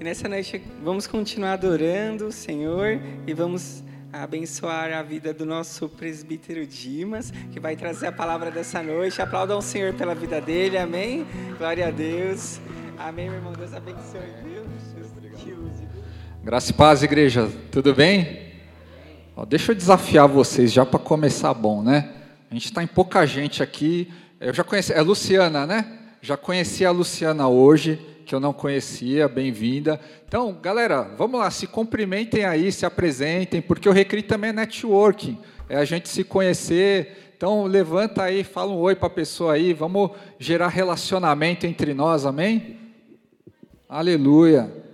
E nessa noite vamos continuar adorando o Senhor e vamos abençoar a vida do nosso presbítero Dimas, que vai trazer a palavra dessa noite. Aplaudam o Senhor pela vida dele, amém? Glória a Deus. Amém, meu irmão. Deus abençoe. Deus Graça e paz, igreja. Tudo bem? Ó, deixa eu desafiar vocês já para começar bom, né? A gente está em pouca gente aqui. Eu já conheci, é Luciana, né? Já conheci a Luciana hoje, que eu não conhecia, bem-vinda. Então, galera, vamos lá, se cumprimentem aí, se apresentem, porque o Recri também é networking, é a gente se conhecer. Então, levanta aí, fala um oi para a pessoa aí, vamos gerar relacionamento entre nós, amém? Aleluia.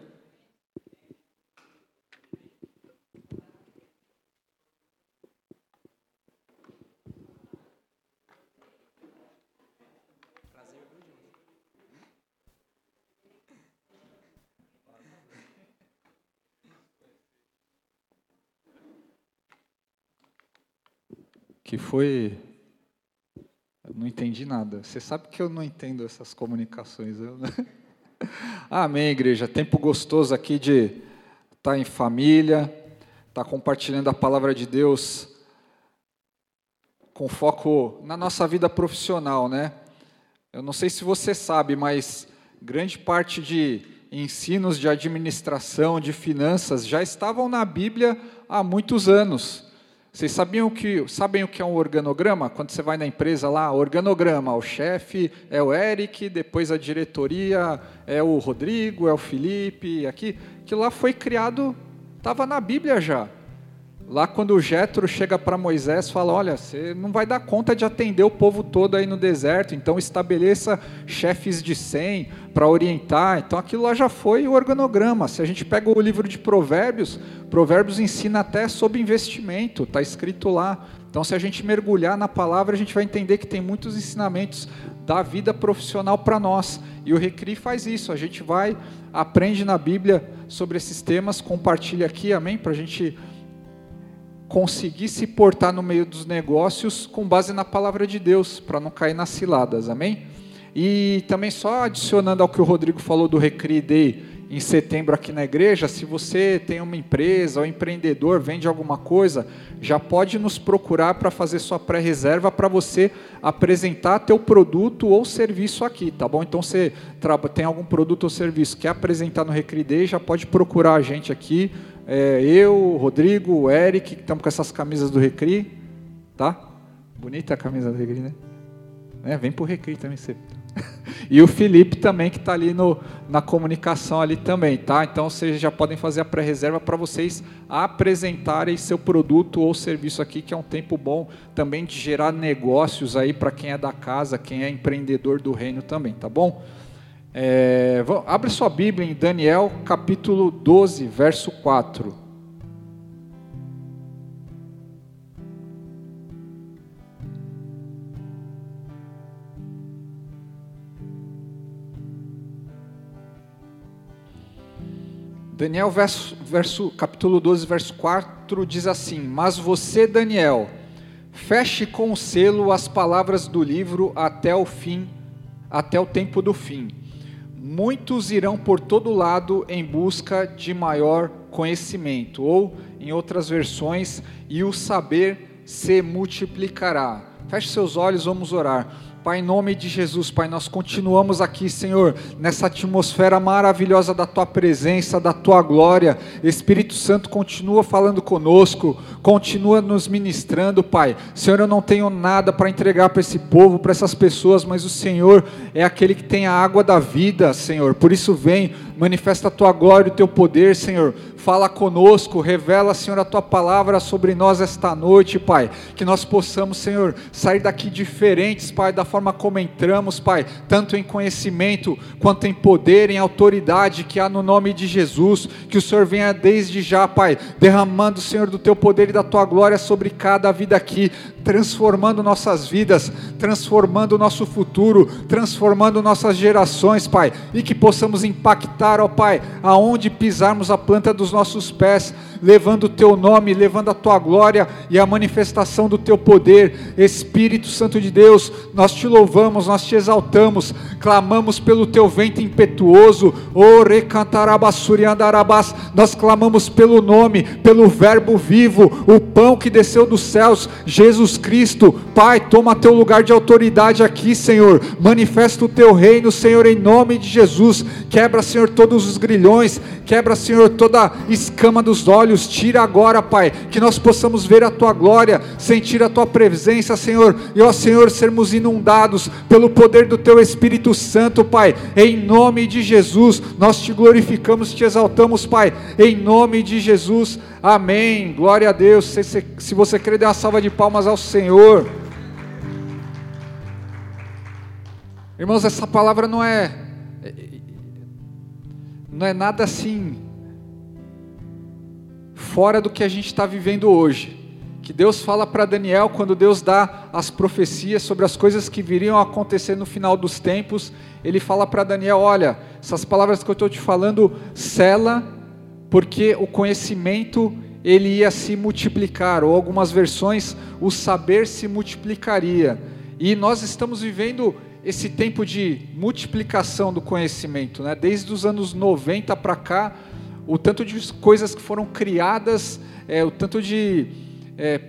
Que foi. Eu não entendi nada. Você sabe que eu não entendo essas comunicações. Eu... Amém, igreja. Tempo gostoso aqui de estar em família, estar compartilhando a palavra de Deus com foco na nossa vida profissional, né? Eu não sei se você sabe, mas grande parte de ensinos de administração, de finanças já estavam na Bíblia há muitos anos. Vocês sabiam que, sabem o que é um organograma? Quando você vai na empresa lá, organograma, o chefe é o Eric, depois a diretoria é o Rodrigo, é o Felipe, aqui, que lá foi criado, estava na Bíblia já. Lá quando o Jetro chega para Moisés, fala: "Olha, você não vai dar conta de atender o povo todo aí no deserto, então estabeleça chefes de 100 para orientar". Então aquilo lá já foi o organograma. Se a gente pega o livro de Provérbios, Provérbios ensina até sobre investimento, está escrito lá. Então se a gente mergulhar na palavra, a gente vai entender que tem muitos ensinamentos da vida profissional para nós. E o Recri faz isso. A gente vai aprende na Bíblia sobre esses temas, compartilha aqui, amém, para a gente conseguir se portar no meio dos negócios com base na palavra de Deus, para não cair nas ciladas, amém? E também só adicionando ao que o Rodrigo falou do Recri Day em setembro aqui na igreja, se você tem uma empresa ou empreendedor, vende alguma coisa, já pode nos procurar para fazer sua pré-reserva para você apresentar teu produto ou serviço aqui, tá bom? Então você tem algum produto ou serviço que quer apresentar no Recri Day, já pode procurar a gente aqui, é, eu, Rodrigo, o Eric, que estamos com essas camisas do Recri, tá? Bonita a camisa do Recri, né? É, vem pro Recri também você. e o Felipe também que está ali no, na comunicação ali também, tá? Então vocês já podem fazer a pré-reserva para vocês apresentarem seu produto ou serviço aqui, que é um tempo bom também de gerar negócios aí para quem é da casa, quem é empreendedor do reino também, tá bom? É, abre sua Bíblia em Daniel capítulo 12, verso 4. Daniel, verso, verso, capítulo 12, verso 4 diz assim: Mas você, Daniel, feche com o selo as palavras do livro até o fim, até o tempo do fim muitos irão por todo lado em busca de maior conhecimento, ou, em outras versões, e o saber se multiplicará. Feche seus olhos, vamos orar. Pai, em nome de Jesus, Pai, nós continuamos aqui, Senhor, nessa atmosfera maravilhosa da Tua presença, da Tua glória. Espírito Santo continua falando conosco, continua nos ministrando, Pai. Senhor, eu não tenho nada para entregar para esse povo, para essas pessoas, mas o Senhor é aquele que tem a água da vida, Senhor. Por isso, vem, manifesta a Tua glória e o Teu poder, Senhor Fala conosco, revela, Senhor, a tua palavra sobre nós esta noite, Pai. Que nós possamos, Senhor, sair daqui diferentes, Pai, da forma como entramos, Pai, tanto em conhecimento quanto em poder, em autoridade que há no nome de Jesus. Que o Senhor venha desde já, Pai, derramando, Senhor, do teu poder e da tua glória sobre cada vida aqui transformando nossas vidas, transformando nosso futuro, transformando nossas gerações, Pai, e que possamos impactar, ó Pai, aonde pisarmos a planta dos nossos pés, levando o Teu nome, levando a Tua glória e a manifestação do Teu poder. Espírito Santo de Deus, nós te louvamos, nós te exaltamos, clamamos pelo Teu vento impetuoso, o recantarabasuriandarabás, nós clamamos pelo nome, pelo Verbo vivo, o pão que desceu dos céus, Jesus Cristo. Pai, toma teu lugar de autoridade aqui, Senhor. Manifesta o teu reino, Senhor, em nome de Jesus. Quebra, Senhor, todos os grilhões, quebra, Senhor, toda escama dos olhos. Tira agora, Pai, que nós possamos ver a tua glória, sentir a tua presença, Senhor, e ó Senhor, sermos inundados pelo poder do teu Espírito Santo, Pai. Em nome de Jesus, nós te glorificamos, te exaltamos, Pai. Em nome de Jesus. Amém. Glória a Deus. Se, se, se você crê, dê uma salva de palmas ao Senhor. Irmãos, essa palavra não é não é nada assim fora do que a gente está vivendo hoje. Que Deus fala para Daniel quando Deus dá as profecias sobre as coisas que viriam a acontecer no final dos tempos. Ele fala para Daniel: Olha, essas palavras que eu estou te falando, cela porque o conhecimento ele ia se multiplicar, ou algumas versões, o saber se multiplicaria. E nós estamos vivendo esse tempo de multiplicação do conhecimento, né? desde os anos 90 para cá, o tanto de coisas que foram criadas, é, o tanto de é,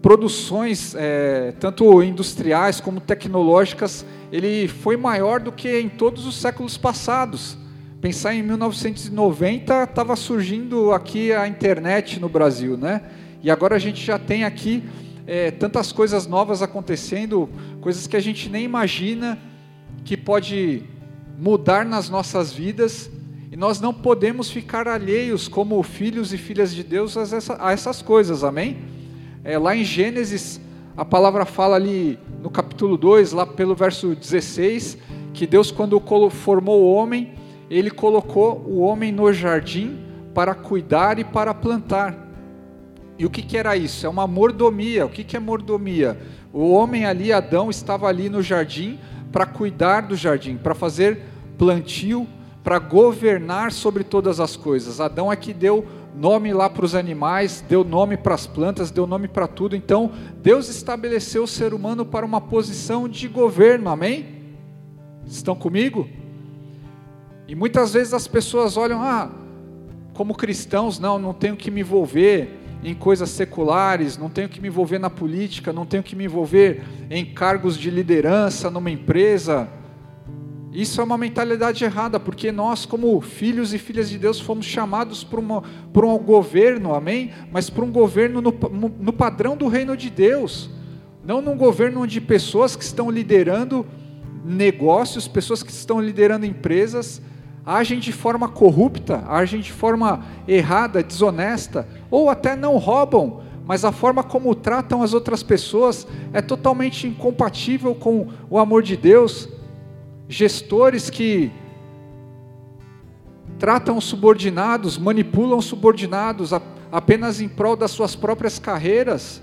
produções, é, tanto industriais como tecnológicas, ele foi maior do que em todos os séculos passados. Pensar em 1990, estava surgindo aqui a internet no Brasil, né? E agora a gente já tem aqui é, tantas coisas novas acontecendo, coisas que a gente nem imagina que pode mudar nas nossas vidas, e nós não podemos ficar alheios como filhos e filhas de Deus a, essa, a essas coisas, amém? É, lá em Gênesis, a palavra fala ali no capítulo 2, lá pelo verso 16, que Deus, quando formou o homem, ele colocou o homem no jardim para cuidar e para plantar. E o que, que era isso? É uma mordomia. O que, que é mordomia? O homem ali, Adão, estava ali no jardim para cuidar do jardim, para fazer plantio, para governar sobre todas as coisas. Adão é que deu nome lá para os animais, deu nome para as plantas, deu nome para tudo. Então, Deus estabeleceu o ser humano para uma posição de governo, amém? Estão comigo? E muitas vezes as pessoas olham, ah, como cristãos, não, não tenho que me envolver em coisas seculares, não tenho que me envolver na política, não tenho que me envolver em cargos de liderança numa empresa. Isso é uma mentalidade errada, porque nós, como filhos e filhas de Deus, fomos chamados para, um governo, amém? Mas para um governo no, no padrão do reino de Deus, não num governo onde pessoas que estão liderando negócios, pessoas que estão liderando empresas, agem de forma corrupta, agem de forma errada, desonesta, ou até não roubam, mas a forma como tratam as outras pessoas é totalmente incompatível com o amor de Deus. Gestores que tratam os subordinados, manipulam os subordinados apenas em prol das suas próprias carreiras.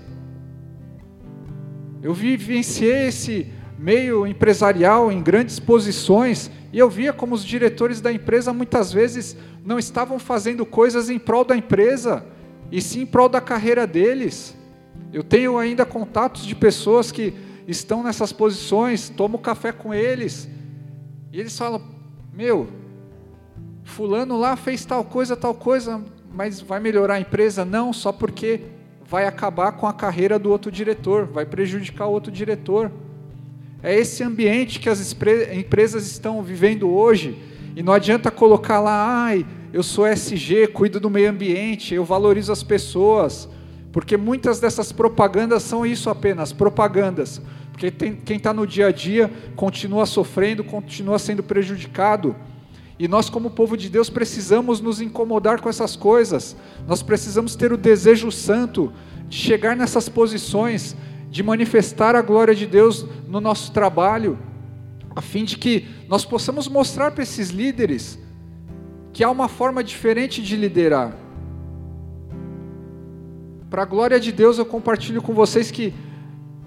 Eu vivenciei esse meio empresarial em grandes posições e eu via como os diretores da empresa muitas vezes não estavam fazendo coisas em prol da empresa, e sim em prol da carreira deles. Eu tenho ainda contatos de pessoas que estão nessas posições, tomo café com eles, e eles falam: Meu, Fulano lá fez tal coisa, tal coisa, mas vai melhorar a empresa? Não, só porque vai acabar com a carreira do outro diretor, vai prejudicar o outro diretor. É esse ambiente que as empresas estão vivendo hoje. E não adianta colocar lá, ai, eu sou SG, cuido do meio ambiente, eu valorizo as pessoas. Porque muitas dessas propagandas são isso apenas, propagandas. Porque tem, quem está no dia a dia continua sofrendo, continua sendo prejudicado. E nós, como povo de Deus, precisamos nos incomodar com essas coisas. Nós precisamos ter o desejo santo de chegar nessas posições de manifestar a glória de Deus no nosso trabalho, a fim de que nós possamos mostrar para esses líderes que há uma forma diferente de liderar. Para a glória de Deus, eu compartilho com vocês que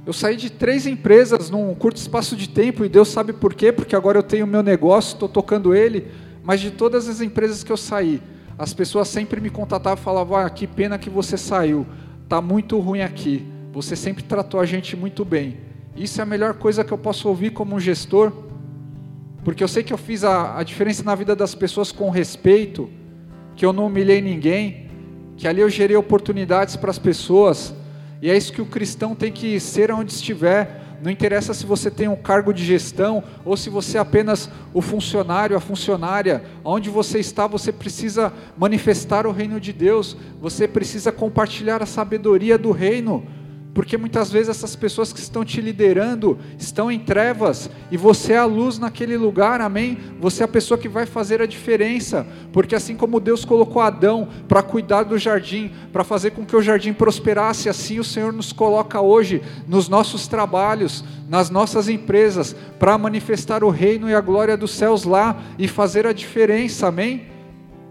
Eu saí de três empresas num curto espaço de tempo e Deus sabe por quê, porque agora eu tenho meu negócio, estou tocando ele, mas de todas as empresas que eu saí, as pessoas sempre me contatavam e falavam: ah, que pena que você saiu, tá muito ruim aqui. Você sempre tratou a gente muito bem. Isso é a melhor coisa que eu posso ouvir como um gestor, porque eu sei que eu fiz a, a diferença na vida das pessoas com respeito, que eu não humilhei ninguém, que ali eu gerei oportunidades para as pessoas. E é isso que o cristão tem que ser onde estiver. Não interessa se você tem um cargo de gestão ou se você é apenas o funcionário, a funcionária. Onde você está, você precisa manifestar o reino de Deus. Você precisa compartilhar a sabedoria do reino. Porque muitas vezes essas pessoas que estão te liderando estão em trevas e você é a luz naquele lugar, amém? Você é a pessoa que vai fazer a diferença, porque assim como Deus colocou Adão para cuidar do jardim, para fazer com que o jardim prosperasse, assim o Senhor nos coloca hoje nos nossos trabalhos, nas nossas empresas, para manifestar o reino e a glória dos céus lá e fazer a diferença, amém?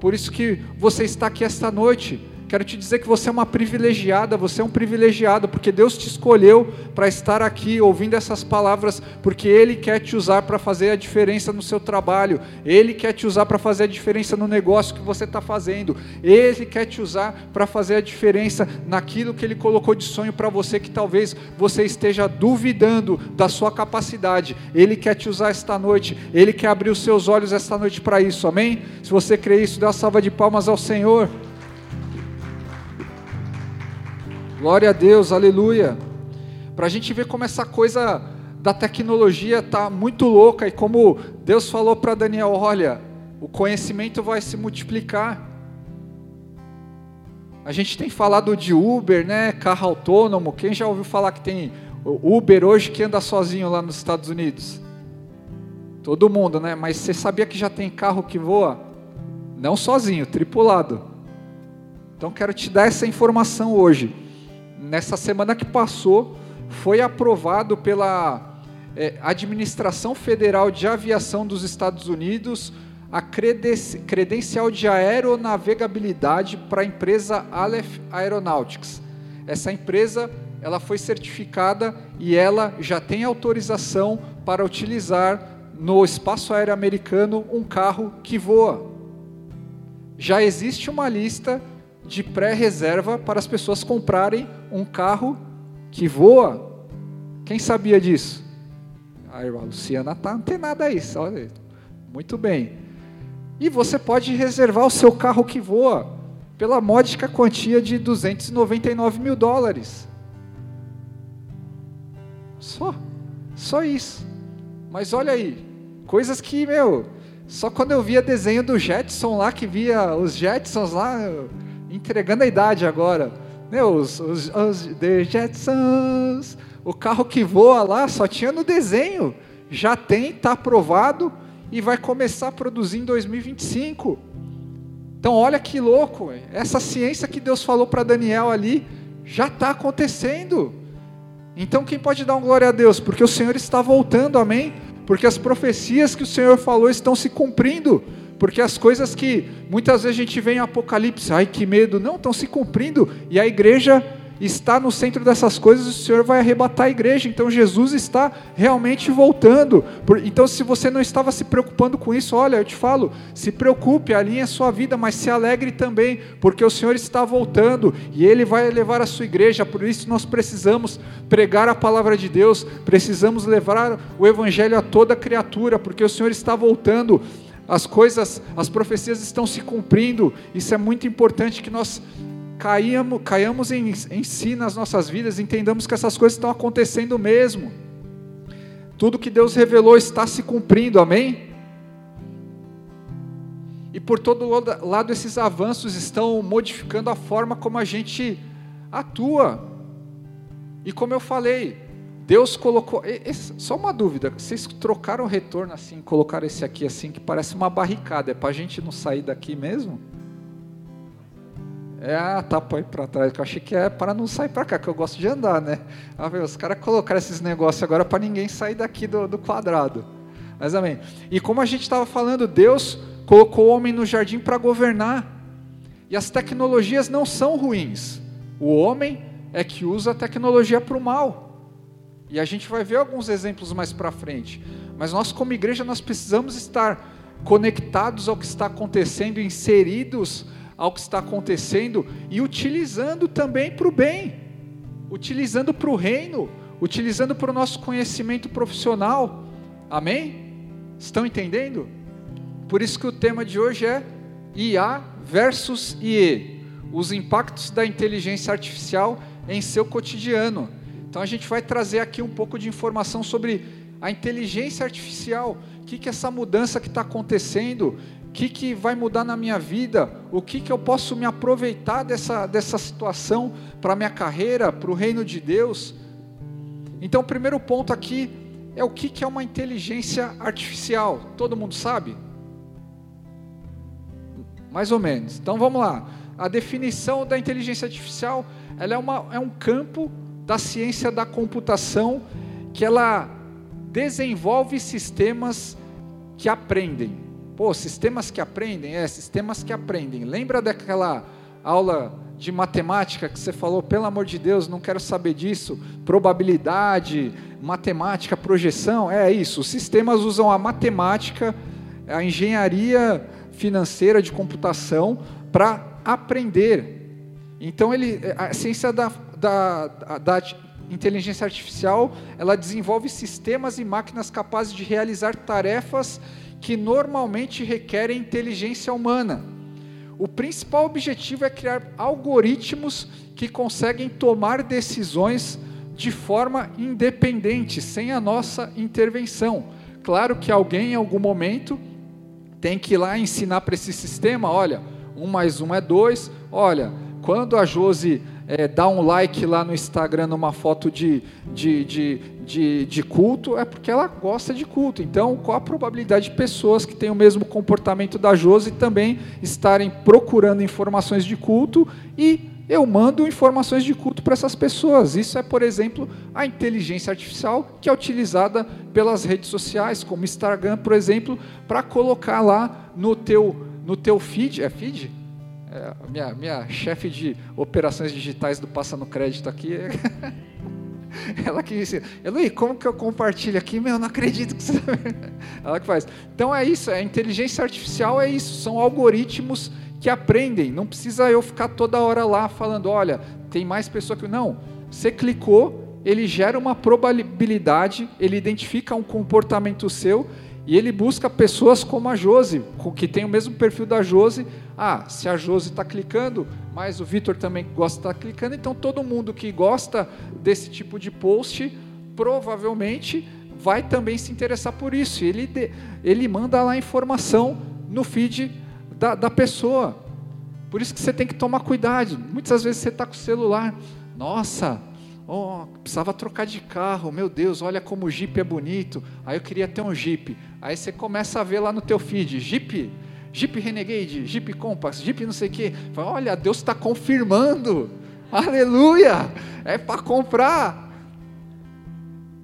Por isso que você está aqui esta noite Quero te dizer que você é uma privilegiada, você é um privilegiado, porque Deus te escolheu para estar aqui ouvindo essas palavras, porque Ele quer te usar para fazer a diferença no seu trabalho, Ele quer te usar para fazer a diferença no negócio que você está fazendo, Ele quer te usar para fazer a diferença naquilo que Ele colocou de sonho para você, que talvez você esteja duvidando da sua capacidade. Ele quer te usar esta noite, Ele quer abrir os seus olhos esta noite para isso, amém? Se você crê isso, dê uma salva de palmas ao Senhor. Glória a Deus, aleluia. Para a gente ver como essa coisa da tecnologia está muito louca e como Deus falou para Daniel: olha, o conhecimento vai se multiplicar. A gente tem falado de Uber, né? Carro autônomo. Quem já ouviu falar que tem Uber hoje que anda sozinho lá nos Estados Unidos? Todo mundo, né? Mas você sabia que já tem carro que voa? Não sozinho, tripulado. Então quero te dar essa informação hoje nessa semana que passou, foi aprovado pela é, Administração Federal de Aviação dos Estados Unidos a credencial de aeronavegabilidade para a empresa Aleph Aeronautics. Essa empresa ela foi certificada e ela já tem autorização para utilizar no espaço aéreo americano um carro que voa. Já existe uma lista de pré-reserva para as pessoas comprarem um carro que voa. Quem sabia disso? A irmã Luciana está antenada aí, olha. Muito bem. E você pode reservar o seu carro que voa pela módica quantia de 299 mil dólares. Só. Só isso. Mas olha aí, coisas que, meu, só quando eu via desenho do Jetson lá, que via os Jetsons lá, entregando a idade agora. Meu, os, os, os The Jetsons, o carro que voa lá só tinha no desenho. Já tem, está aprovado e vai começar a produzir em 2025. Então olha que louco, essa ciência que Deus falou para Daniel ali já está acontecendo. Então quem pode dar um glória a Deus? Porque o Senhor está voltando, amém? Porque as profecias que o Senhor falou estão se cumprindo porque as coisas que muitas vezes a gente vê em Apocalipse, ai que medo, não, estão se cumprindo, e a igreja está no centro dessas coisas, o Senhor vai arrebatar a igreja, então Jesus está realmente voltando. Então, se você não estava se preocupando com isso, olha, eu te falo, se preocupe, alinhe a sua vida, mas se alegre também, porque o Senhor está voltando e Ele vai levar a sua igreja, por isso nós precisamos pregar a palavra de Deus, precisamos levar o Evangelho a toda criatura, porque o Senhor está voltando as coisas, as profecias estão se cumprindo. Isso é muito importante que nós caiamos, caiamos em, em si nas nossas vidas, entendamos que essas coisas estão acontecendo mesmo. Tudo que Deus revelou está se cumprindo, amém? E por todo lado esses avanços estão modificando a forma como a gente atua. E como eu falei, Deus colocou. Só uma dúvida: vocês trocaram o retorno assim, colocaram esse aqui assim, que parece uma barricada. É para a gente não sair daqui mesmo? É, ah, tá, põe para trás, eu achei que é para não sair para cá, que eu gosto de andar, né? Ah, os caras colocaram esses negócios agora para ninguém sair daqui do, do quadrado. Mas amém. E como a gente estava falando, Deus colocou o homem no jardim para governar. E as tecnologias não são ruins. O homem é que usa a tecnologia para o mal. E a gente vai ver alguns exemplos mais para frente. Mas nós, como igreja, nós precisamos estar conectados ao que está acontecendo, inseridos ao que está acontecendo e utilizando também para o bem, utilizando para o reino, utilizando para o nosso conhecimento profissional. Amém? Estão entendendo? Por isso que o tema de hoje é IA versus IE, os impactos da inteligência artificial em seu cotidiano. Então a gente vai trazer aqui um pouco de informação sobre a inteligência artificial, o que, que essa mudança que está acontecendo, o que, que vai mudar na minha vida, o que, que eu posso me aproveitar dessa, dessa situação para a minha carreira, para o reino de Deus. Então o primeiro ponto aqui é o que, que é uma inteligência artificial. Todo mundo sabe? Mais ou menos. Então vamos lá. A definição da inteligência artificial ela é, uma, é um campo da ciência da computação que ela desenvolve sistemas que aprendem. Pô, sistemas que aprendem? É, sistemas que aprendem. Lembra daquela aula de matemática que você falou, pelo amor de Deus, não quero saber disso, probabilidade, matemática, projeção, é isso. Os sistemas usam a matemática, a engenharia financeira de computação para aprender. Então ele, a ciência da, da, da inteligência artificial, ela desenvolve sistemas e máquinas capazes de realizar tarefas que normalmente requerem inteligência humana. O principal objetivo é criar algoritmos que conseguem tomar decisões de forma independente, sem a nossa intervenção. Claro que alguém em algum momento tem que ir lá ensinar para esse sistema, olha, um mais um é dois, olha, quando a Josi é, dá um like lá no Instagram numa foto de, de, de, de, de culto, é porque ela gosta de culto. Então, qual a probabilidade de pessoas que têm o mesmo comportamento da Josi também estarem procurando informações de culto e eu mando informações de culto para essas pessoas. Isso é, por exemplo, a inteligência artificial que é utilizada pelas redes sociais, como Instagram, por exemplo, para colocar lá no teu, no teu feed. É feed? É, minha minha chefe de operações digitais do Passa no Crédito aqui. Ela que disse, Eloy, como que eu compartilho aqui? Meu, eu não acredito que você. Ela que faz. Então é isso, a inteligência artificial é isso, são algoritmos que aprendem. Não precisa eu ficar toda hora lá falando, olha, tem mais pessoa que. Não. Você clicou, ele gera uma probabilidade, ele identifica um comportamento seu e ele busca pessoas como a Jose, que tem o mesmo perfil da Jose. Ah, se a Jose está clicando, mas o Vitor também gosta de estar tá clicando, então todo mundo que gosta desse tipo de post provavelmente vai também se interessar por isso. Ele, ele manda lá a informação no feed da, da pessoa. Por isso que você tem que tomar cuidado. Muitas vezes você está com o celular. Nossa, Oh, precisava trocar de carro, meu Deus, olha como o Jeep é bonito. Aí eu queria ter um Jeep. Aí você começa a ver lá no teu feed, Jeep, Jeep Renegade, Jeep Compass, Jeep não sei o quê. Fala, olha, Deus está confirmando. Aleluia! É para comprar.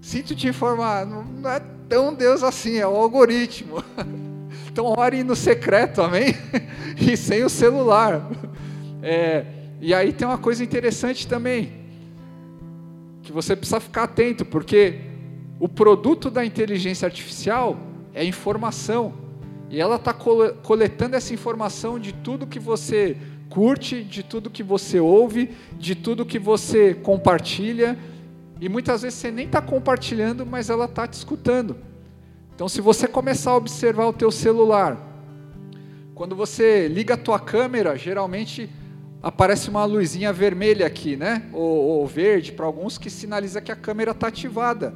Sinto te informar, não é tão Deus assim, é o algoritmo. Então ore no secreto, amém? E sem o celular. É, e aí tem uma coisa interessante também que você precisa ficar atento, porque o produto da inteligência artificial é informação. E ela está coletando essa informação de tudo que você curte, de tudo que você ouve, de tudo que você compartilha. E muitas vezes você nem está compartilhando, mas ela está te escutando. Então, se você começar a observar o teu celular, quando você liga a tua câmera, geralmente aparece uma luzinha vermelha aqui, né? Ou, ou verde para alguns que sinaliza que a câmera está ativada.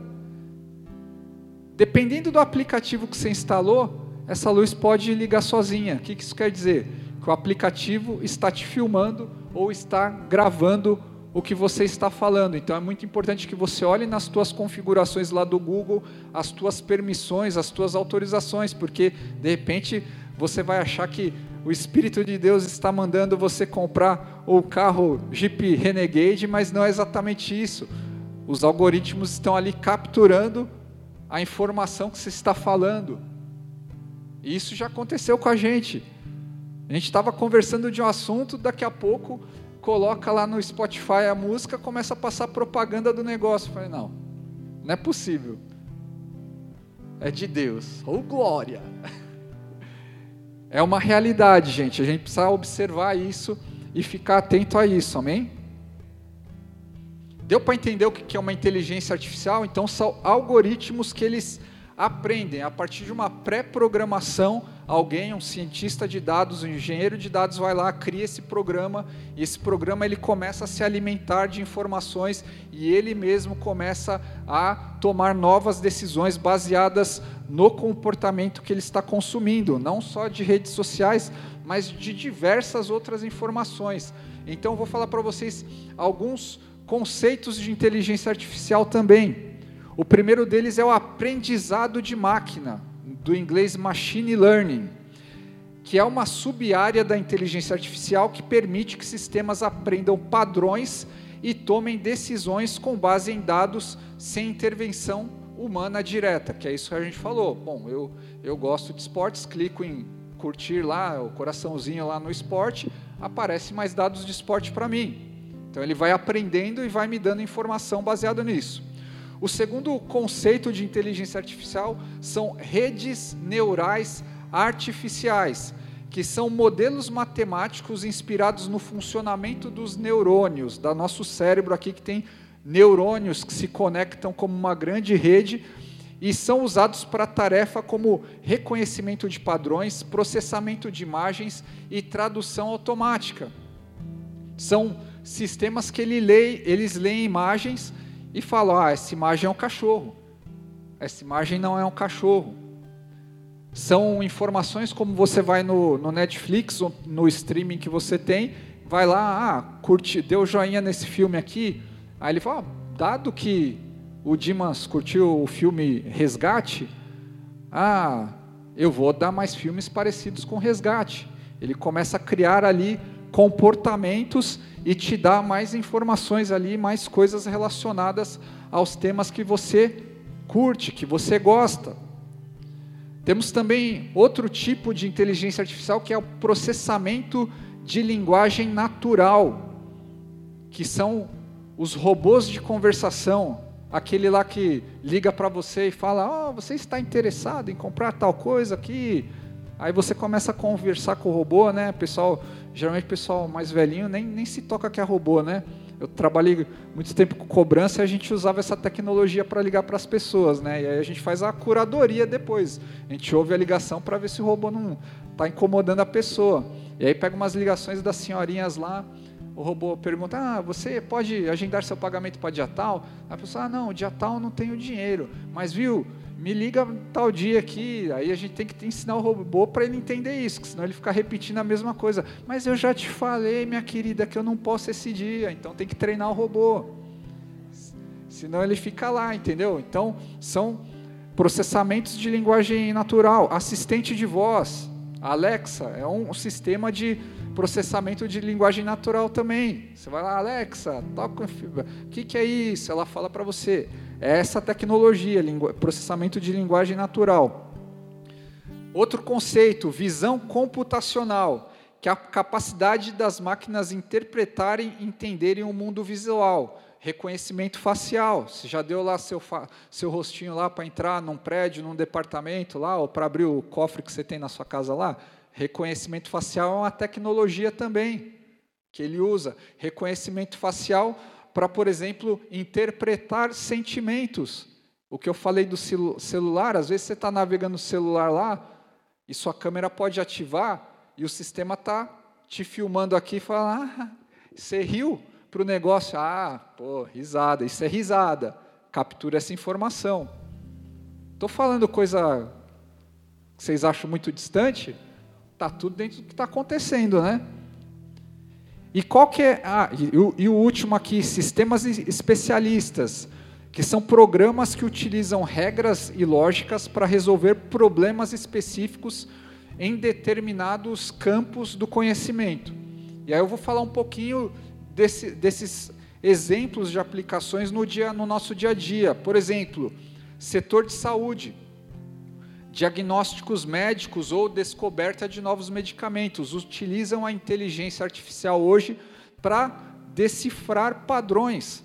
Dependendo do aplicativo que você instalou, essa luz pode ligar sozinha. O que isso quer dizer? Que o aplicativo está te filmando ou está gravando o que você está falando. Então é muito importante que você olhe nas tuas configurações lá do Google, as tuas permissões, as tuas autorizações, porque de repente você vai achar que o Espírito de Deus está mandando você comprar o carro Jeep Renegade, mas não é exatamente isso. Os algoritmos estão ali capturando a informação que você está falando. E isso já aconteceu com a gente. A gente estava conversando de um assunto, daqui a pouco coloca lá no Spotify a música, começa a passar propaganda do negócio. Falei, não, Não é possível. É de Deus. Ou oh, glória. É uma realidade, gente. A gente precisa observar isso e ficar atento a isso, amém? Deu para entender o que é uma inteligência artificial? Então, são algoritmos que eles aprendem a partir de uma pré-programação. Alguém, um cientista de dados, um engenheiro de dados, vai lá, cria esse programa e esse programa ele começa a se alimentar de informações e ele mesmo começa a tomar novas decisões baseadas no comportamento que ele está consumindo, não só de redes sociais, mas de diversas outras informações. Então, vou falar para vocês alguns conceitos de inteligência artificial também. O primeiro deles é o aprendizado de máquina, do inglês machine learning, que é uma sub-área da inteligência artificial que permite que sistemas aprendam padrões e tomem decisões com base em dados sem intervenção humana direta, que é isso que a gente falou. Bom, eu, eu gosto de esportes, clico em curtir lá, o coraçãozinho lá no esporte, aparece mais dados de esporte para mim. Então ele vai aprendendo e vai me dando informação baseada nisso. O segundo conceito de inteligência artificial são redes neurais artificiais, que são modelos matemáticos inspirados no funcionamento dos neurônios, da nosso cérebro aqui que tem neurônios que se conectam como uma grande rede e são usados para tarefa como reconhecimento de padrões, processamento de imagens e tradução automática. São sistemas que ele lê, eles leem imagens e falam: ah, essa imagem é um cachorro, essa imagem não é um cachorro. São informações como você vai no, no Netflix, no streaming que você tem, vai lá, ah, curte, deu joinha nesse filme aqui. Aí ele fala: ah, dado que o Dimas curtiu o filme Resgate, ah, eu vou dar mais filmes parecidos com Resgate. Ele começa a criar ali comportamentos e te dá mais informações ali, mais coisas relacionadas aos temas que você curte, que você gosta. Temos também outro tipo de inteligência artificial que é o processamento de linguagem natural, que são os robôs de conversação, aquele lá que liga para você e fala: "Oh, você está interessado em comprar tal coisa aqui?" Aí você começa a conversar com o robô, né? Pessoal, geralmente pessoal mais velhinho nem, nem se toca que é robô, né? Eu trabalhei muito tempo com cobrança e a gente usava essa tecnologia para ligar para as pessoas, né? E aí a gente faz a curadoria depois. A gente ouve a ligação para ver se o robô não está incomodando a pessoa. E aí pega umas ligações das senhorinhas lá, o robô pergunta: Ah, você pode agendar seu pagamento para dia tal? A pessoa: Ah, não, dia tal não tenho dinheiro. Mas viu, me liga tal dia aqui, aí a gente tem que ensinar o robô para ele entender isso, senão ele fica repetindo a mesma coisa. Mas eu já te falei, minha querida, que eu não posso esse dia, então tem que treinar o robô. Senão ele fica lá, entendeu? Então, são processamentos de linguagem natural, assistente de voz, Alexa, é um sistema de processamento de linguagem natural também. Você vai lá, Alexa, toca, o que, que é isso? Ela fala para você. É essa tecnologia, processamento de linguagem natural. Outro conceito, visão computacional, que é a capacidade das máquinas interpretarem e entenderem o mundo visual. Reconhecimento facial. Você já deu lá seu, seu rostinho lá para entrar num prédio, num departamento lá, ou para abrir o cofre que você tem na sua casa lá? Reconhecimento facial é uma tecnologia também que ele usa. Reconhecimento facial para, por exemplo, interpretar sentimentos. O que eu falei do celular, às vezes você está navegando no celular lá e sua câmera pode ativar e o sistema está te filmando aqui e fala, ah, você riu para o negócio, ah, pô, risada, isso é risada, captura essa informação. Estou falando coisa que vocês acham muito distante? Está tudo dentro do que está acontecendo, né? E qual que é. Ah, e, e o último aqui, sistemas especialistas, que são programas que utilizam regras e lógicas para resolver problemas específicos em determinados campos do conhecimento. E aí eu vou falar um pouquinho desse, desses exemplos de aplicações no, dia, no nosso dia a dia. Por exemplo, setor de saúde diagnósticos médicos ou descoberta de novos medicamentos. Utilizam a inteligência artificial hoje para decifrar padrões.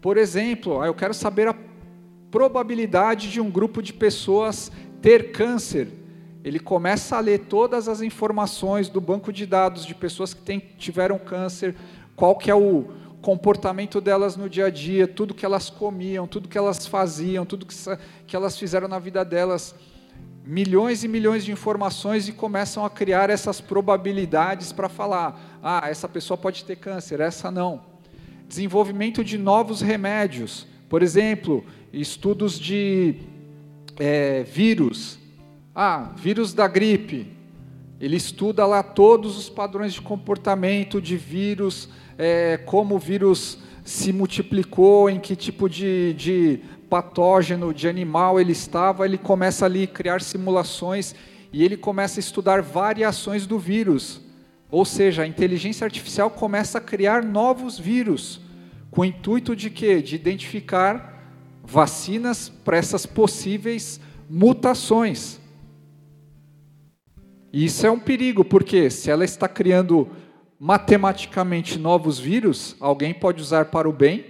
Por exemplo, eu quero saber a probabilidade de um grupo de pessoas ter câncer. Ele começa a ler todas as informações do banco de dados de pessoas que tem, tiveram câncer, qual que é o comportamento delas no dia a dia, tudo que elas comiam, tudo que elas faziam, tudo que, que elas fizeram na vida delas. Milhões e milhões de informações e começam a criar essas probabilidades para falar: ah, essa pessoa pode ter câncer, essa não. Desenvolvimento de novos remédios, por exemplo, estudos de é, vírus. Ah, vírus da gripe. Ele estuda lá todos os padrões de comportamento de vírus, é, como o vírus se multiplicou, em que tipo de, de patógeno, de animal ele estava. Ele começa ali a criar simulações e ele começa a estudar variações do vírus. Ou seja, a inteligência artificial começa a criar novos vírus, com o intuito de quê? De identificar vacinas para essas possíveis mutações. E isso é um perigo, porque se ela está criando matematicamente novos vírus, alguém pode usar para o bem,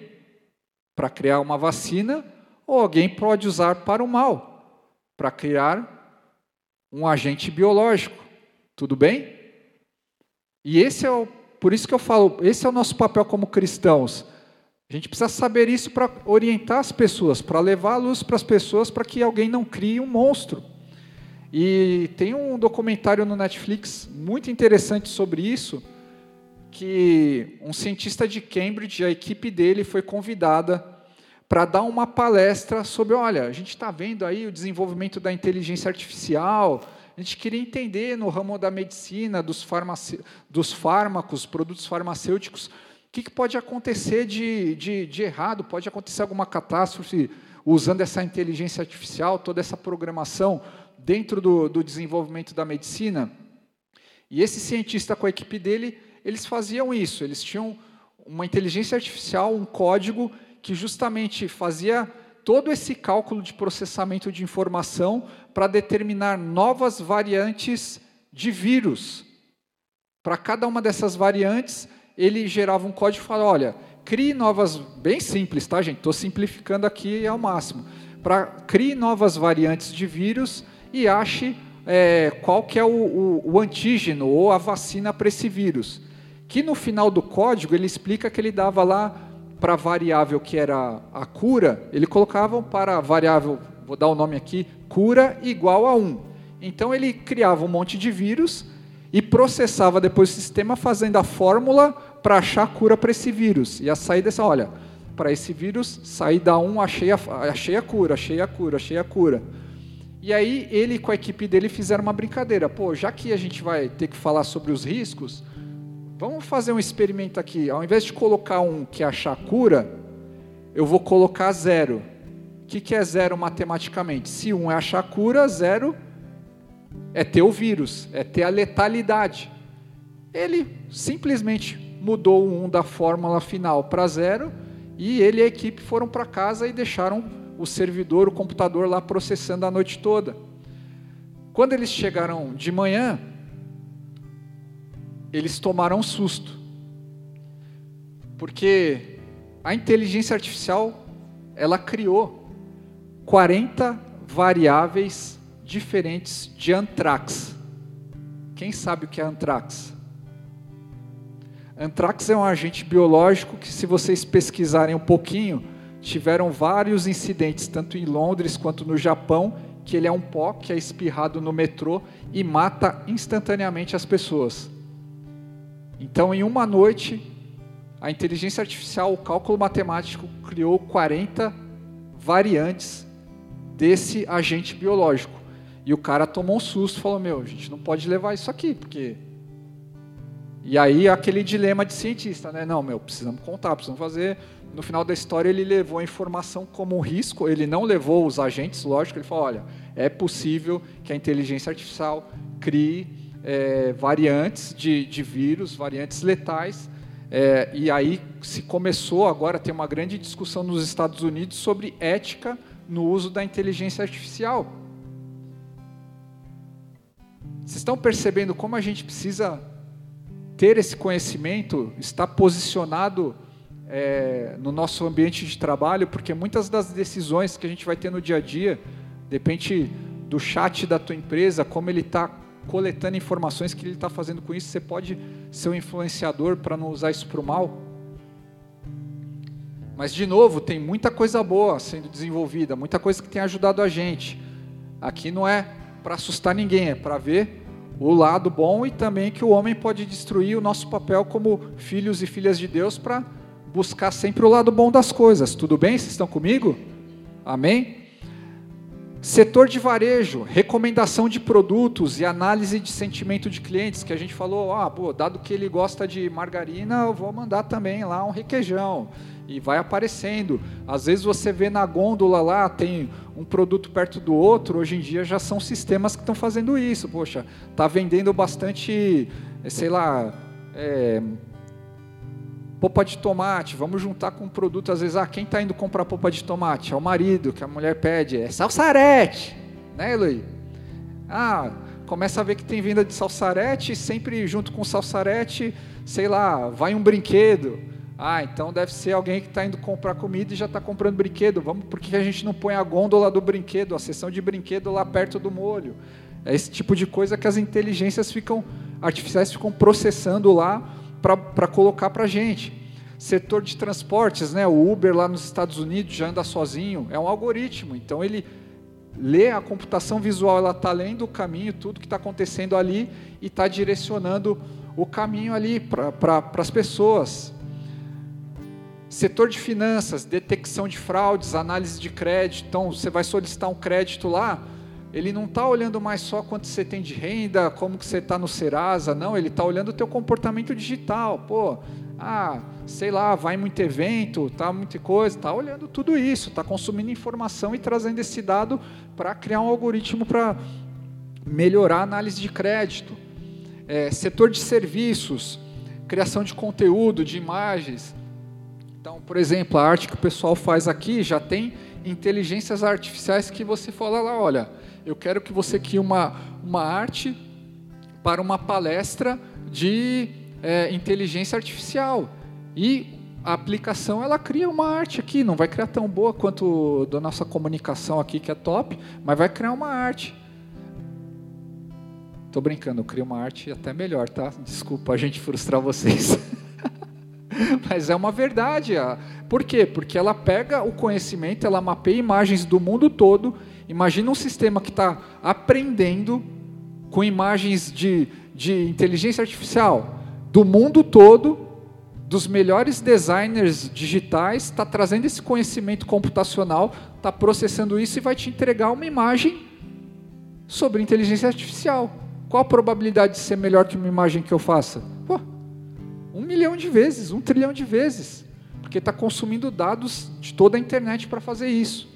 para criar uma vacina, ou alguém pode usar para o mal, para criar um agente biológico. Tudo bem? E esse é o, por isso que eu falo, esse é o nosso papel como cristãos a gente precisa saber isso para orientar as pessoas, para levar a luz para as pessoas, para que alguém não crie um monstro. E tem um documentário no Netflix muito interessante sobre isso, que um cientista de Cambridge, a equipe dele foi convidada para dar uma palestra sobre, olha, a gente está vendo aí o desenvolvimento da inteligência artificial, a gente queria entender no ramo da medicina, dos, dos fármacos, produtos farmacêuticos, que, que pode acontecer de, de, de errado? Pode acontecer alguma catástrofe usando essa inteligência artificial, toda essa programação dentro do, do desenvolvimento da medicina? E esse cientista com a equipe dele, eles faziam isso, eles tinham uma inteligência artificial, um código que justamente fazia todo esse cálculo de processamento de informação para determinar novas variantes de vírus. Para cada uma dessas variantes, ele gerava um código e falava, olha, crie novas, bem simples, tá, gente? Estou simplificando aqui ao máximo. Para crie novas variantes de vírus e ache é, qual que é o, o, o antígeno ou a vacina para esse vírus. Que no final do código ele explica que ele dava lá para a variável que era a cura, ele colocava para a variável, vou dar o nome aqui, cura igual a 1. Então ele criava um monte de vírus e processava depois o sistema fazendo a fórmula para achar a cura para esse vírus. E a saída é olha, para esse vírus, saída 1, achei a, achei a cura, achei a cura, achei a cura. E aí ele com a equipe dele fizeram uma brincadeira. Pô, já que a gente vai ter que falar sobre os riscos, vamos fazer um experimento aqui. Ao invés de colocar um que é achar cura, eu vou colocar zero. O que, que é zero matematicamente? Se um é achar cura, zero é ter o vírus, é ter a letalidade. Ele simplesmente mudou o 1 da fórmula final para zero e ele e a equipe foram para casa e deixaram o servidor, o computador lá processando a noite toda. Quando eles chegaram de manhã, eles tomaram um susto. Porque a inteligência artificial, ela criou 40 variáveis diferentes de antrax. Quem sabe o que é antrax? Antrax é um agente biológico que, se vocês pesquisarem um pouquinho, tiveram vários incidentes, tanto em Londres quanto no Japão, que ele é um pó que é espirrado no metrô e mata instantaneamente as pessoas. Então, em uma noite, a inteligência artificial, o cálculo matemático, criou 40 variantes desse agente biológico. E o cara tomou um susto, falou: Meu, a gente não pode levar isso aqui, porque e aí aquele dilema de cientista, né? Não, meu, precisamos contar, precisamos fazer. No final da história ele levou a informação como um risco, ele não levou os agentes, lógico, ele falou, olha, é possível que a inteligência artificial crie é, variantes de, de vírus, variantes letais, é, e aí se começou, agora tem uma grande discussão nos Estados Unidos sobre ética no uso da inteligência artificial. Vocês estão percebendo como a gente precisa ter esse conhecimento, estar posicionado é, no nosso ambiente de trabalho, porque muitas das decisões que a gente vai ter no dia a dia, depende do chat da tua empresa, como ele está coletando informações que ele está fazendo com isso, você pode ser um influenciador para não usar isso para o mal. Mas, de novo, tem muita coisa boa sendo desenvolvida, muita coisa que tem ajudado a gente. Aqui não é para assustar ninguém, é para ver o lado bom e também que o homem pode destruir o nosso papel como filhos e filhas de Deus para buscar sempre o lado bom das coisas. Tudo bem? Vocês estão comigo? Amém? Setor de varejo, recomendação de produtos e análise de sentimento de clientes, que a gente falou, ah, pô, dado que ele gosta de margarina, eu vou mandar também lá um requeijão. E vai aparecendo. Às vezes você vê na gôndola lá, tem um produto perto do outro, hoje em dia já são sistemas que estão fazendo isso. Poxa, tá vendendo bastante, sei lá, é, Popa de tomate, vamos juntar com um produto, às vezes, ah, quem está indo comprar popa de tomate? É o marido, que a mulher pede, é salsarete, né, Eloy? Ah, começa a ver que tem venda de salsarete, sempre junto com salsarete, sei lá, vai um brinquedo. Ah, então deve ser alguém que está indo comprar comida e já está comprando brinquedo. Vamos, por que a gente não põe a gôndola do brinquedo, a seção de brinquedo lá perto do molho? É esse tipo de coisa que as inteligências ficam artificiais ficam processando lá para colocar para a gente. Setor de transportes, né? o Uber lá nos Estados Unidos já anda sozinho, é um algoritmo, então ele lê a computação visual, ela está lendo o caminho, tudo que está acontecendo ali e está direcionando o caminho ali para pra, as pessoas. Setor de finanças, detecção de fraudes, análise de crédito. Então, você vai solicitar um crédito lá, ele não está olhando mais só quanto você tem de renda, como que você está no Serasa, não, ele está olhando o teu comportamento digital. Pô, ah, sei lá, vai muito evento, tá muita coisa, está olhando tudo isso, está consumindo informação e trazendo esse dado para criar um algoritmo para melhorar a análise de crédito. É, setor de serviços, criação de conteúdo, de imagens. Então, por exemplo, a arte que o pessoal faz aqui já tem inteligências artificiais que você fala lá, olha, eu quero que você crie uma, uma arte para uma palestra de é, inteligência artificial. E a aplicação ela cria uma arte aqui, não vai criar tão boa quanto da nossa comunicação aqui, que é top, mas vai criar uma arte. Estou brincando, eu crio uma arte até melhor, tá? Desculpa a gente frustrar vocês. Mas é uma verdade. Por quê? Porque ela pega o conhecimento, ela mapeia imagens do mundo todo Imagina um sistema que está aprendendo com imagens de, de inteligência artificial do mundo todo, dos melhores designers digitais, está trazendo esse conhecimento computacional, está processando isso e vai te entregar uma imagem sobre inteligência artificial. Qual a probabilidade de ser melhor que uma imagem que eu faça? Pô, um milhão de vezes, um trilhão de vezes, porque está consumindo dados de toda a internet para fazer isso.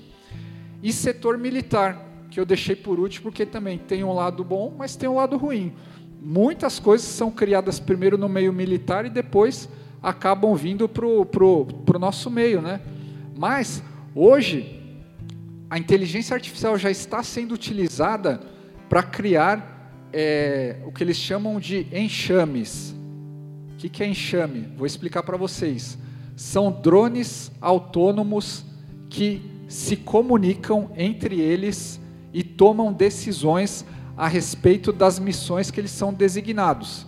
E setor militar, que eu deixei por último, porque também tem um lado bom, mas tem um lado ruim. Muitas coisas são criadas primeiro no meio militar e depois acabam vindo para o pro, pro nosso meio. Né? Mas, hoje, a inteligência artificial já está sendo utilizada para criar é, o que eles chamam de enxames. O que, que é enxame? Vou explicar para vocês. São drones autônomos que se comunicam entre eles e tomam decisões a respeito das missões que eles são designados.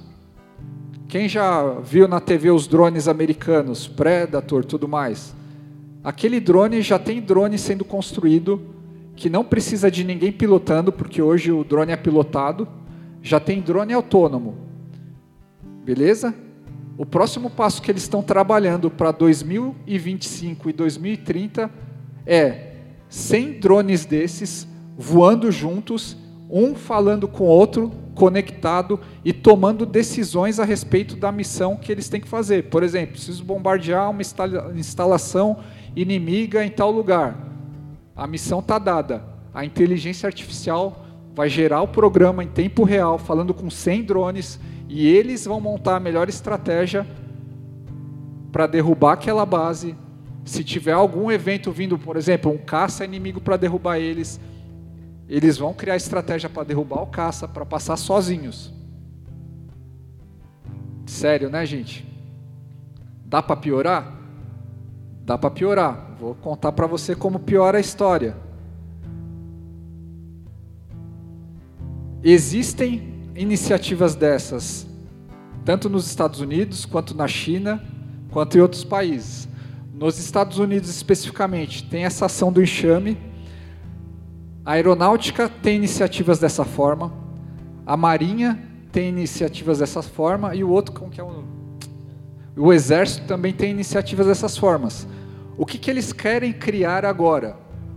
Quem já viu na TV os drones americanos, Predator, tudo mais? Aquele drone já tem drone sendo construído que não precisa de ninguém pilotando, porque hoje o drone é pilotado, já tem drone autônomo. Beleza? O próximo passo que eles estão trabalhando para 2025 e 2030 é 100 drones desses voando juntos, um falando com o outro, conectado e tomando decisões a respeito da missão que eles têm que fazer. Por exemplo, preciso bombardear uma instalação inimiga em tal lugar. A missão está dada. A inteligência artificial vai gerar o programa em tempo real, falando com 100 drones, e eles vão montar a melhor estratégia para derrubar aquela base, se tiver algum evento vindo, por exemplo, um caça inimigo para derrubar eles, eles vão criar estratégia para derrubar o caça, para passar sozinhos. Sério, né, gente? Dá para piorar? Dá para piorar. Vou contar para você como piora a história. Existem iniciativas dessas, tanto nos Estados Unidos, quanto na China, quanto em outros países. Nos Estados Unidos especificamente, tem essa ação do enxame. A aeronáutica tem iniciativas dessa forma. A marinha tem iniciativas dessa forma e o outro, como que é o o exército também tem iniciativas dessas formas. O que, que eles querem criar agora?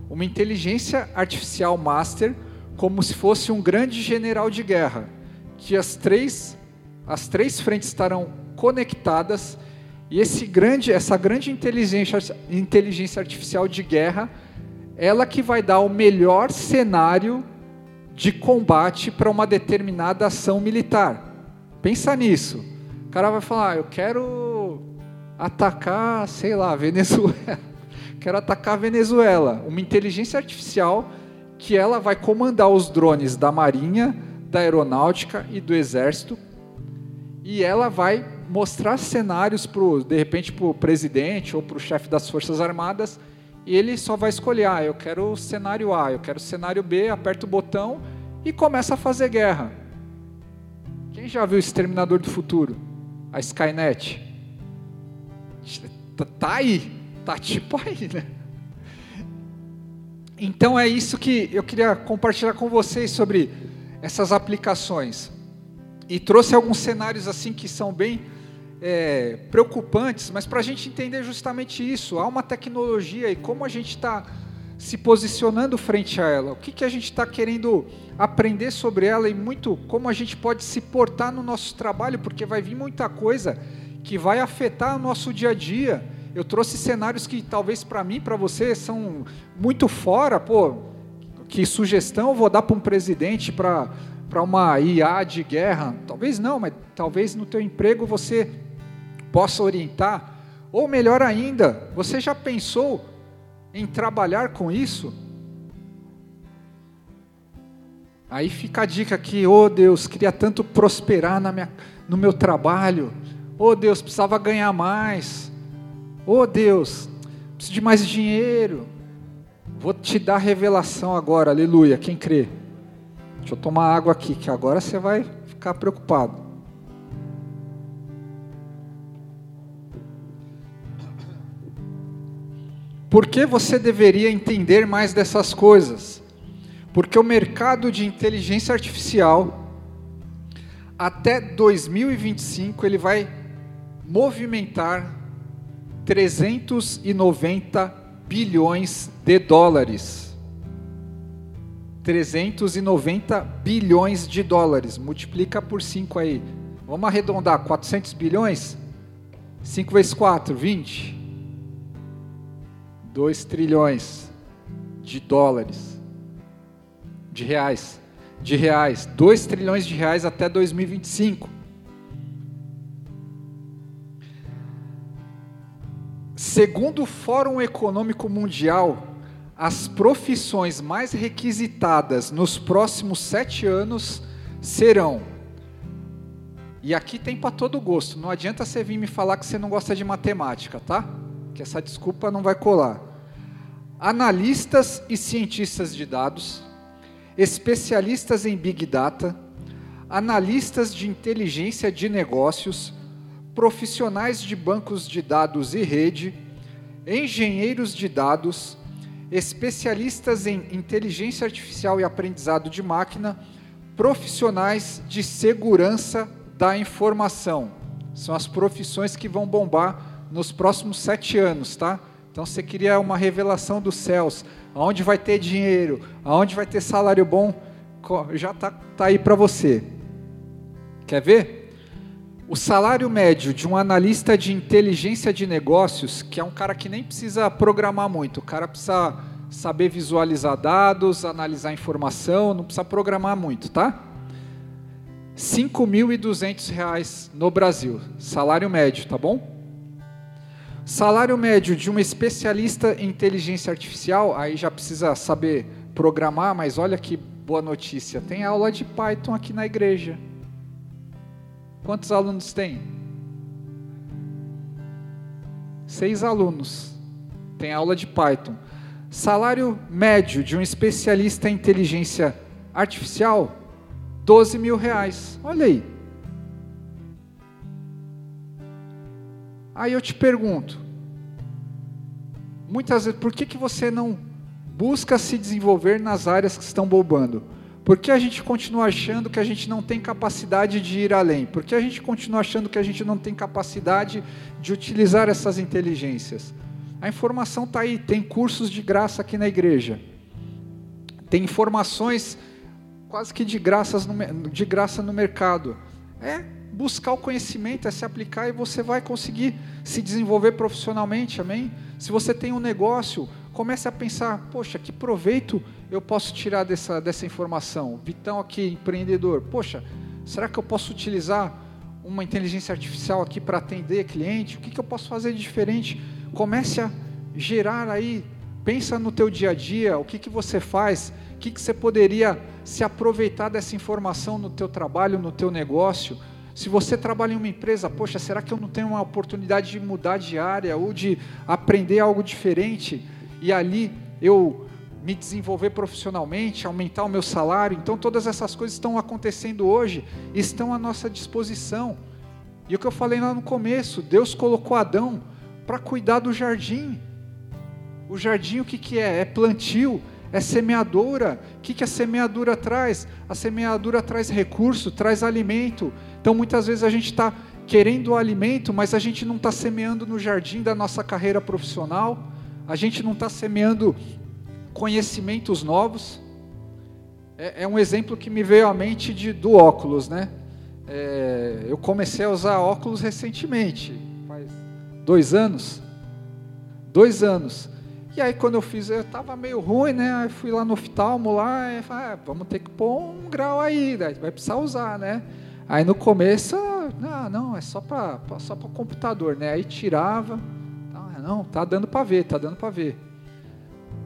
Uma inteligência artificial master, como se fosse um grande general de guerra, que as três, as três frentes estarão conectadas e esse grande, essa grande inteligência, inteligência artificial de guerra, ela que vai dar o melhor cenário de combate para uma determinada ação militar. Pensa nisso. O cara vai falar: ah, eu quero atacar, sei lá, Venezuela. quero atacar a Venezuela. Uma inteligência artificial que ela vai comandar os drones da Marinha, da Aeronáutica e do Exército. E ela vai mostrar cenários pro, de repente para o presidente ou para o chefe das Forças Armadas e ele só vai escolher, ah, eu quero o cenário A, eu quero o cenário B, aperta o botão e começa a fazer guerra. Quem já viu Exterminador do Futuro? A Skynet? Tá aí, tá tipo aí, né? Então é isso que eu queria compartilhar com vocês sobre essas aplicações. E trouxe alguns cenários assim que são bem é, preocupantes, mas para a gente entender justamente isso, há uma tecnologia e como a gente está se posicionando frente a ela, o que, que a gente está querendo aprender sobre ela e muito como a gente pode se portar no nosso trabalho, porque vai vir muita coisa que vai afetar o nosso dia a dia. Eu trouxe cenários que talvez para mim, para você, são muito fora, pô, que sugestão eu vou dar para um presidente para para uma IA de guerra? Talvez não, mas talvez no teu emprego você possa orientar. Ou melhor ainda, você já pensou em trabalhar com isso? Aí fica a dica aqui, oh Deus, queria tanto prosperar na minha, no meu trabalho. Oh Deus, precisava ganhar mais. Oh Deus, preciso de mais dinheiro. Vou te dar revelação agora, aleluia. Quem crê? Deixa eu tomar água aqui, que agora você vai ficar preocupado. Por que você deveria entender mais dessas coisas? Porque o mercado de inteligência artificial até 2025 ele vai movimentar 390 bilhões de dólares. 390 bilhões de dólares. Multiplica por 5 aí. Vamos arredondar, 400 bilhões? 5 vezes 4, 20. 2 trilhões de dólares, de reais, de reais, 2 trilhões de reais até 2025. Segundo o Fórum Econômico Mundial, as profissões mais requisitadas nos próximos sete anos serão. E aqui tem para todo gosto. Não adianta você vir me falar que você não gosta de matemática, tá? que essa desculpa não vai colar. Analistas e cientistas de dados, especialistas em Big Data, analistas de inteligência de negócios, profissionais de bancos de dados e rede, engenheiros de dados, especialistas em inteligência artificial e aprendizado de máquina, profissionais de segurança da informação. São as profissões que vão bombar nos próximos sete anos, tá? Então você queria uma revelação dos céus, aonde vai ter dinheiro, aonde vai ter salário bom, já tá, tá aí para você. Quer ver? O salário médio de um analista de inteligência de negócios, que é um cara que nem precisa programar muito, o cara precisa saber visualizar dados, analisar informação, não precisa programar muito, tá? R$ 5.200 no Brasil, salário médio, tá bom? Salário médio de um especialista em inteligência artificial, aí já precisa saber programar, mas olha que boa notícia, tem aula de Python aqui na igreja. Quantos alunos tem? Seis alunos. tem aula de Python. Salário médio de um especialista em inteligência artificial, 12 mil reais. Olha aí. Aí eu te pergunto, muitas vezes, por que, que você não busca se desenvolver nas áreas que estão bombando? Por que a gente continua achando que a gente não tem capacidade de ir além? Por que a gente continua achando que a gente não tem capacidade de utilizar essas inteligências? A informação está aí, tem cursos de graça aqui na igreja. Tem informações quase que de, graças no, de graça no mercado. É buscar o conhecimento, é se aplicar e você vai conseguir se desenvolver profissionalmente, amém? Se você tem um negócio, comece a pensar, poxa, que proveito eu posso tirar dessa, dessa informação? Vitão aqui, empreendedor, poxa, será que eu posso utilizar uma inteligência artificial aqui para atender cliente? O que, que eu posso fazer de diferente? Comece a gerar aí, pensa no teu dia a dia, o que, que você faz, o que, que você poderia se aproveitar dessa informação no teu trabalho, no teu negócio. Se você trabalha em uma empresa, poxa, será que eu não tenho uma oportunidade de mudar de área ou de aprender algo diferente e ali eu me desenvolver profissionalmente, aumentar o meu salário? Então todas essas coisas estão acontecendo hoje, estão à nossa disposição. E o que eu falei lá no começo, Deus colocou Adão para cuidar do jardim. O jardim o que, que é? É plantio, é semeadura. O que, que a semeadura traz? A semeadura traz recurso, traz alimento. Então muitas vezes a gente está querendo o alimento, mas a gente não está semeando no jardim da nossa carreira profissional, a gente não está semeando conhecimentos novos. É, é, um exemplo que me veio à mente de, do óculos, né? É, eu comecei a usar óculos recentemente, faz dois anos. Dois anos. E aí quando eu fiz, eu estava meio ruim, né? Aí fui lá no oftalmo lá e falei, ah, vamos ter que pôr um grau aí, né? vai precisar usar, né? Aí no começo, não, não, é só para só para computador, né? Aí tirava, ah, não, tá dando para ver, tá dando para ver.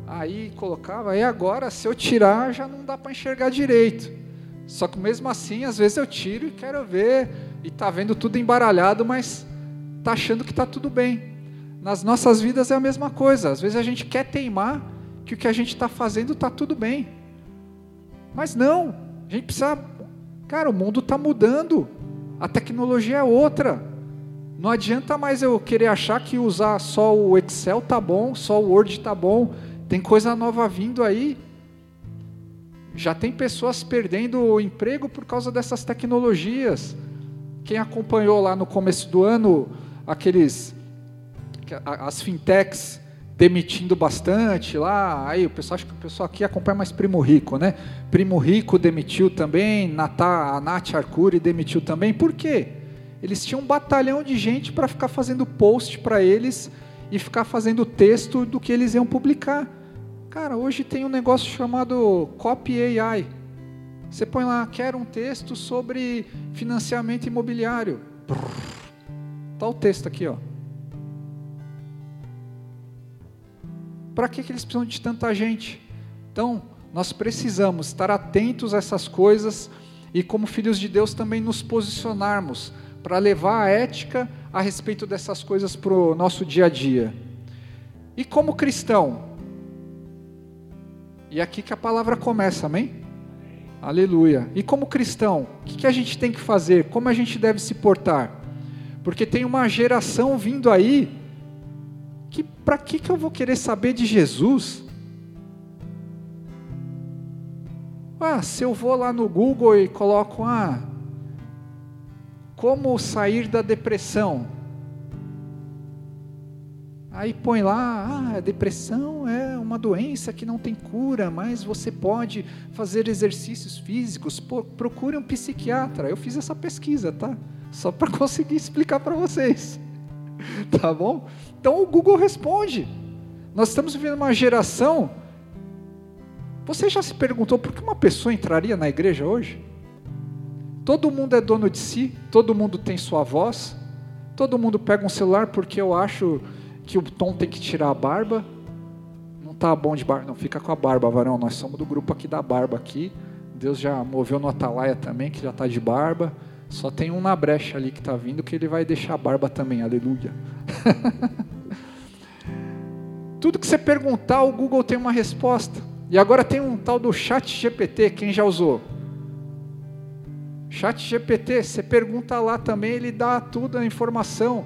Aí colocava, aí agora se eu tirar já não dá para enxergar direito. Só que mesmo assim, às vezes eu tiro e quero ver e tá vendo tudo embaralhado, mas tá achando que tá tudo bem. Nas nossas vidas é a mesma coisa. Às vezes a gente quer teimar que o que a gente está fazendo está tudo bem. Mas não, a gente precisa. Cara, o mundo está mudando. A tecnologia é outra. Não adianta mais eu querer achar que usar só o Excel tá bom, só o Word tá bom. Tem coisa nova vindo aí. Já tem pessoas perdendo o emprego por causa dessas tecnologias. Quem acompanhou lá no começo do ano aqueles as fintechs demitindo bastante lá, aí o pessoal acho que o pessoal aqui acompanha mais Primo Rico, né? Primo Rico demitiu também, Natá, a Nath Arcuri demitiu também. Por quê? Eles tinham um batalhão de gente para ficar fazendo post para eles e ficar fazendo texto do que eles iam publicar. Cara, hoje tem um negócio chamado Copy AI. Você põe lá, quer um texto sobre financiamento imobiliário. Tá o texto aqui, ó. para que, que eles precisam de tanta gente? Então, nós precisamos estar atentos a essas coisas e, como filhos de Deus, também nos posicionarmos para levar a ética a respeito dessas coisas para o nosso dia a dia. E como cristão, e aqui que a palavra começa, amém? Aleluia. E como cristão, o que, que a gente tem que fazer? Como a gente deve se portar? Porque tem uma geração vindo aí que para que, que eu vou querer saber de Jesus? Ah, se eu vou lá no Google e coloco, ah, como sair da depressão? Aí põe lá, ah, depressão é uma doença que não tem cura, mas você pode fazer exercícios físicos, procure um psiquiatra. Eu fiz essa pesquisa, tá? Só para conseguir explicar para vocês. Tá bom? Então o Google responde. Nós estamos vivendo uma geração. Você já se perguntou por que uma pessoa entraria na igreja hoje? Todo mundo é dono de si, todo mundo tem sua voz, todo mundo pega um celular porque eu acho que o Tom tem que tirar a barba. Não tá bom de barba, não, fica com a barba, varão. Nós somos do grupo aqui da barba aqui. Deus já moveu no Atalaia também, que já está de barba. Só tem um na brecha ali que está vindo que ele vai deixar a barba também, aleluia. Tudo que você perguntar, o Google tem uma resposta. E agora tem um tal do Chat GPT, quem já usou? Chat GPT, você pergunta lá também, ele dá tudo a informação.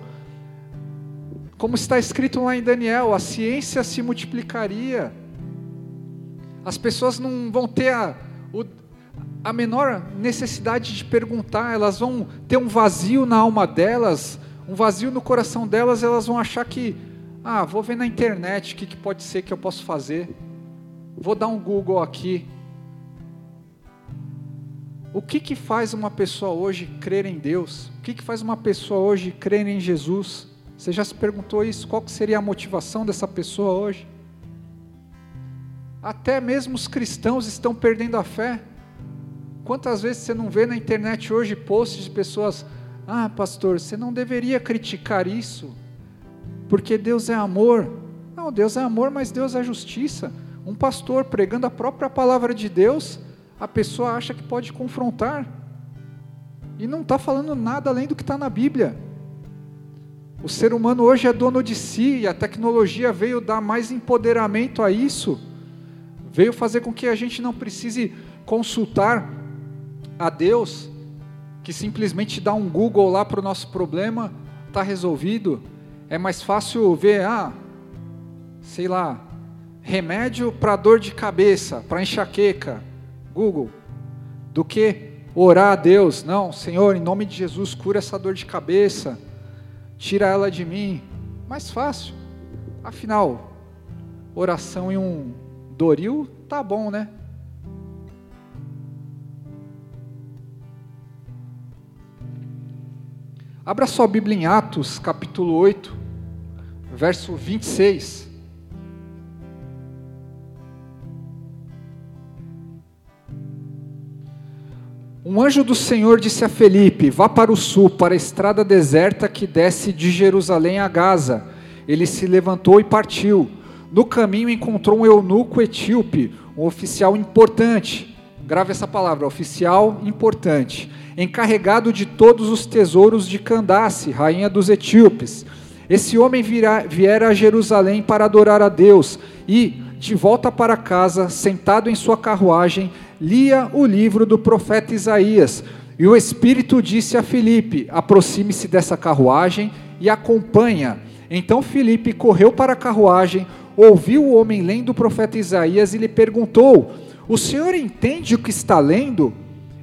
Como está escrito lá em Daniel, a ciência se multiplicaria. As pessoas não vão ter a, o, a menor necessidade de perguntar, elas vão ter um vazio na alma delas, um vazio no coração delas, elas vão achar que, ah, vou ver na internet o que, que pode ser que eu posso fazer. Vou dar um Google aqui. O que, que faz uma pessoa hoje crer em Deus? O que, que faz uma pessoa hoje crer em Jesus? Você já se perguntou isso? Qual seria a motivação dessa pessoa hoje? Até mesmo os cristãos estão perdendo a fé. Quantas vezes você não vê na internet hoje posts de pessoas: Ah, pastor, você não deveria criticar isso, porque Deus é amor. Não, Deus é amor, mas Deus é justiça. Um pastor pregando a própria palavra de Deus, a pessoa acha que pode confrontar. E não está falando nada além do que está na Bíblia. O ser humano hoje é dono de si e a tecnologia veio dar mais empoderamento a isso. Veio fazer com que a gente não precise consultar a Deus, que simplesmente dá um Google lá para o nosso problema, está resolvido. É mais fácil ver, ah, sei lá, remédio para dor de cabeça, para enxaqueca, Google, do que orar a Deus. Não, Senhor, em nome de Jesus, cura essa dor de cabeça, tira ela de mim. Mais fácil. Afinal, oração em um doril tá bom, né? Abra sua Bíblia em Atos, capítulo 8, verso 26. Um anjo do Senhor disse a Felipe: Vá para o sul, para a estrada deserta que desce de Jerusalém a Gaza. Ele se levantou e partiu. No caminho encontrou um eunuco etíope, um oficial importante. Grave essa palavra, oficial importante, encarregado de todos os tesouros de Candace, rainha dos etíopes. Esse homem virá, viera a Jerusalém para adorar a Deus e, de volta para casa, sentado em sua carruagem, lia o livro do profeta Isaías. E o Espírito disse a Filipe: aproxime-se dessa carruagem e acompanha. Então Filipe correu para a carruagem, ouviu o homem lendo o profeta Isaías e lhe perguntou: O senhor entende o que está lendo?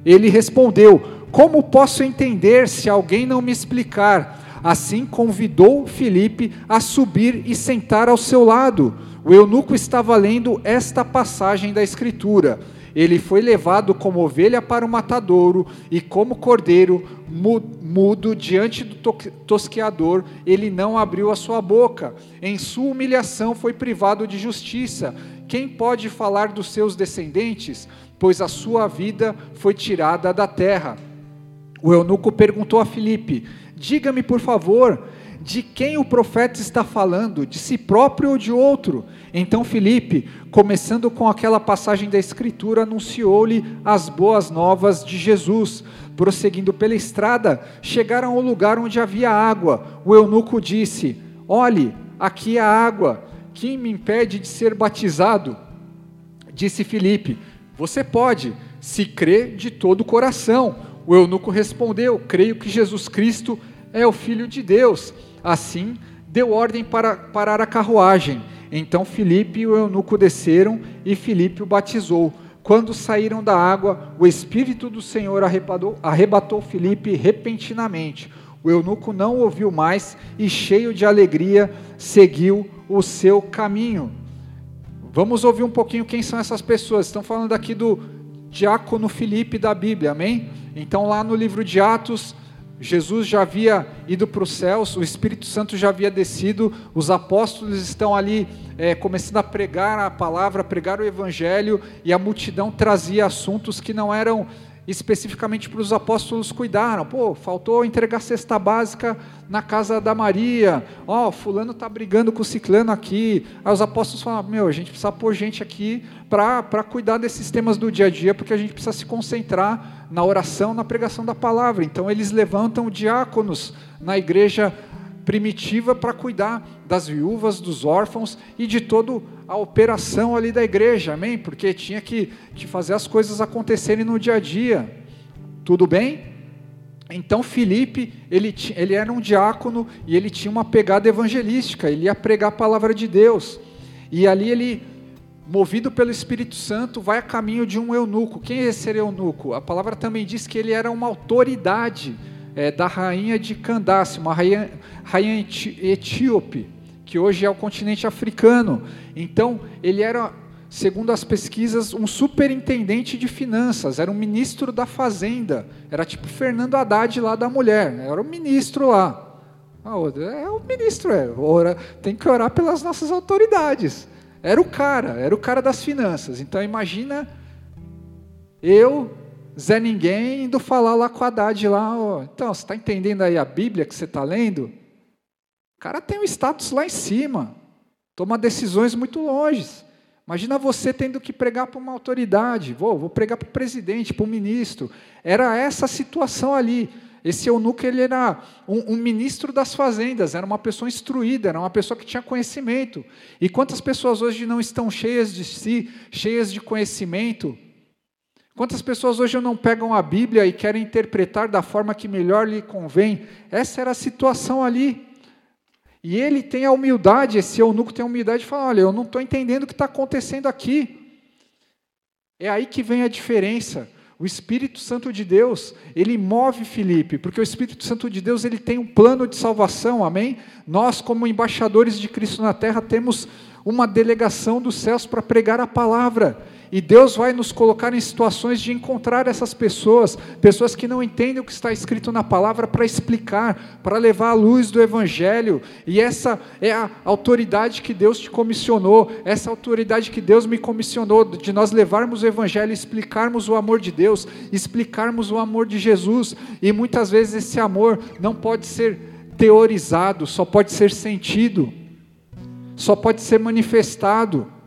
Ele respondeu: Como posso entender se alguém não me explicar? Assim convidou Filipe a subir e sentar ao seu lado. O eunuco estava lendo esta passagem da Escritura. Ele foi levado como ovelha para o matadouro, e como cordeiro mudo diante do tosqueador, ele não abriu a sua boca. Em sua humilhação foi privado de justiça. Quem pode falar dos seus descendentes? Pois a sua vida foi tirada da terra. O eunuco perguntou a Filipe: Diga-me, por favor, de quem o profeta está falando, de si próprio ou de outro? Então Filipe, começando com aquela passagem da Escritura, anunciou-lhe as boas novas de Jesus. Prosseguindo pela estrada, chegaram ao lugar onde havia água. O eunuco disse: Olhe, aqui há água. Quem me impede de ser batizado? Disse Filipe: Você pode, se crê de todo o coração. O eunuco respondeu: Creio que Jesus Cristo é o Filho de Deus. Assim, deu ordem para parar a carruagem. Então Filipe e o eunuco desceram e Filipe o batizou. Quando saíram da água, o Espírito do Senhor arrebatou, arrebatou Filipe repentinamente. O eunuco não ouviu mais e, cheio de alegria, seguiu o seu caminho. Vamos ouvir um pouquinho quem são essas pessoas. Estão falando aqui do diácono Filipe da Bíblia, amém? Então, lá no livro de Atos, Jesus já havia ido para os céus, o Espírito Santo já havia descido, os apóstolos estão ali é, começando a pregar a palavra, a pregar o Evangelho, e a multidão trazia assuntos que não eram especificamente para os apóstolos cuidaram. Pô, faltou entregar cesta básica na casa da Maria. Ó, oh, fulano está brigando com o ciclano aqui. Aí os apóstolos falaram, meu, a gente precisa pôr gente aqui para cuidar desses temas do dia a dia, porque a gente precisa se concentrar na oração, na pregação da palavra. Então eles levantam diáconos na igreja primitiva para cuidar das viúvas, dos órfãos e de toda a operação ali da igreja, amém? Porque tinha que, fazer as coisas acontecerem no dia a dia. Tudo bem? Então Filipe, ele, ele era um diácono e ele tinha uma pegada evangelística, ele ia pregar a palavra de Deus. E ali ele, movido pelo Espírito Santo, vai a caminho de um eunuco. Quem é esse eunuco? A palavra também diz que ele era uma autoridade é, da rainha de Candace, uma rainha, rainha etíope, que hoje é o continente africano. Então, ele era segundo as pesquisas, um superintendente de finanças, era um ministro da Fazenda, era tipo Fernando Haddad lá da mulher, era o ministro lá. Ah, é o ministro, é, ora, tem que orar pelas nossas autoridades. Era o cara, era o cara das finanças. Então imagina eu, Zé Ninguém, indo falar lá com a Haddad lá, ó, então, você está entendendo aí a Bíblia que você está lendo? O cara tem um status lá em cima, toma decisões muito longes. Imagina você tendo que pregar para uma autoridade, vou, vou pregar para o presidente, para o ministro. Era essa a situação ali. Esse eunuco ele era um, um, ministro das fazendas, era uma pessoa instruída, era uma pessoa que tinha conhecimento. E quantas pessoas hoje não estão cheias de si, cheias de conhecimento? Quantas pessoas hoje não pegam a Bíblia e querem interpretar da forma que melhor lhe convém? Essa era a situação ali. E ele tem a humildade, esse eunuco tem a humildade de falar: olha, eu não estou entendendo o que está acontecendo aqui. É aí que vem a diferença. O Espírito Santo de Deus, ele move Felipe, porque o Espírito Santo de Deus, ele tem um plano de salvação, amém? Nós, como embaixadores de Cristo na terra, temos uma delegação dos céus para pregar a palavra. E Deus vai nos colocar em situações de encontrar essas pessoas, pessoas que não entendem o que está escrito na palavra, para explicar, para levar a luz do Evangelho. E essa é a autoridade que Deus te comissionou, essa autoridade que Deus me comissionou, de nós levarmos o Evangelho, explicarmos o amor de Deus, explicarmos o amor de Jesus. E muitas vezes esse amor não pode ser teorizado, só pode ser sentido, só pode ser manifestado.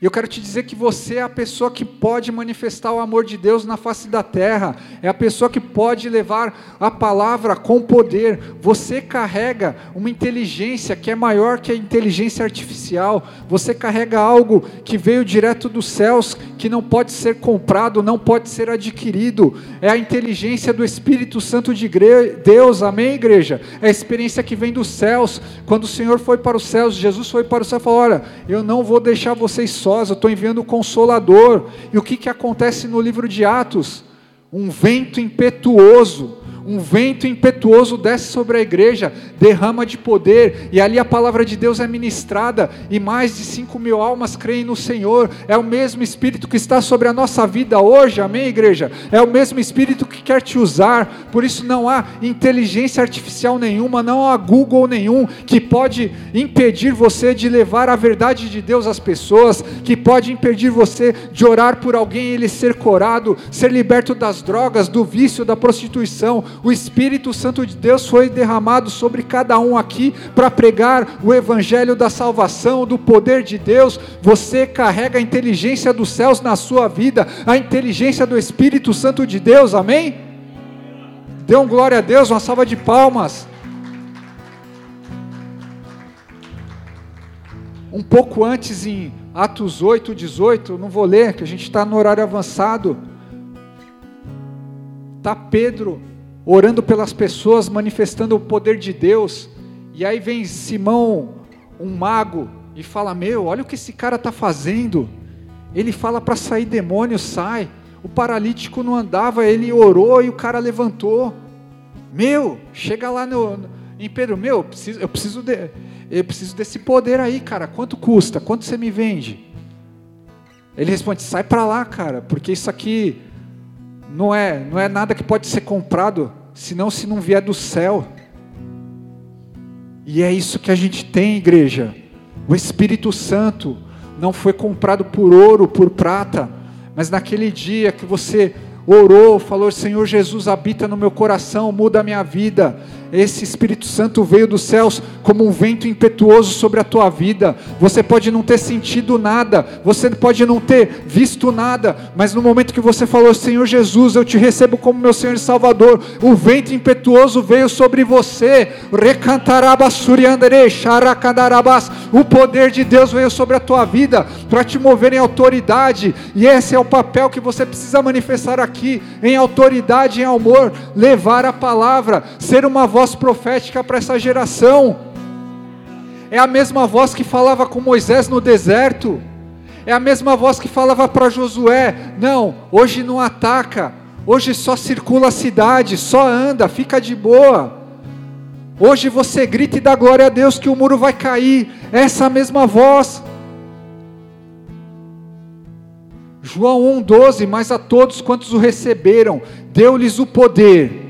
E eu quero te dizer que você é a pessoa que pode manifestar o amor de Deus na face da terra, é a pessoa que pode levar a palavra com poder. Você carrega uma inteligência que é maior que a inteligência artificial, você carrega algo que veio direto dos céus, que não pode ser comprado, não pode ser adquirido. É a inteligência do Espírito Santo de Deus, amém, igreja? É a experiência que vem dos céus. Quando o Senhor foi para os céus, Jesus foi para o céu e falou: Olha, eu não vou deixar vocês só eu estou enviando o Consolador. E o que, que acontece no livro de Atos? Um vento impetuoso um vento impetuoso desce sobre a igreja, derrama de poder, e ali a palavra de Deus é ministrada, e mais de cinco mil almas creem no Senhor. É o mesmo Espírito que está sobre a nossa vida hoje, amém, igreja? É o mesmo Espírito que quer te usar, por isso não há inteligência artificial nenhuma, não há Google nenhum que pode impedir você de levar a verdade de Deus às pessoas, que pode impedir você de orar por alguém e ele ser curado, ser liberto das drogas, do vício, da prostituição o Espírito Santo de Deus foi derramado sobre cada um aqui para pregar o evangelho da salvação, do poder de Deus. Você carrega a inteligência dos céus na sua vida, a inteligência do Espírito Santo de Deus, amém? Dê um glória a Deus, uma salva de palmas. Um pouco antes, em Atos 8, 18, não vou ler, que a gente está no horário avançado. Está Pedro orando pelas pessoas, manifestando o poder de Deus. E aí vem Simão, um mago, e fala: Meu, olha o que esse cara está fazendo. Ele fala para sair demônio, sai. O paralítico não andava, ele orou e o cara levantou. Meu, chega lá no, em Pedro, meu, eu preciso, eu preciso, de, eu preciso desse poder aí, cara. Quanto custa? Quanto você me vende? Ele responde: sai para lá, cara, porque isso aqui não é, não é nada que pode ser comprado senão se não vier do céu. E é isso que a gente tem, igreja. O Espírito Santo não foi comprado por ouro, por prata, mas naquele dia que você orou, falou: Senhor Jesus, habita no meu coração, muda a minha vida. Esse Espírito Santo veio dos céus como um vento impetuoso sobre a tua vida. Você pode não ter sentido nada, você pode não ter visto nada, mas no momento que você falou, Senhor Jesus, eu te recebo como meu Senhor e Salvador, o vento impetuoso veio sobre você. O poder de Deus veio sobre a tua vida para te mover em autoridade, e esse é o papel que você precisa manifestar aqui, em autoridade, em amor, levar a palavra, ser uma voz voz profética para essa geração. É a mesma voz que falava com Moisés no deserto. É a mesma voz que falava para Josué: Não, hoje não ataca. Hoje só circula a cidade, só anda, fica de boa. Hoje você grita e dá glória a Deus que o muro vai cair. Essa mesma voz. João 1,12: Mas a todos quantos o receberam, deu-lhes o poder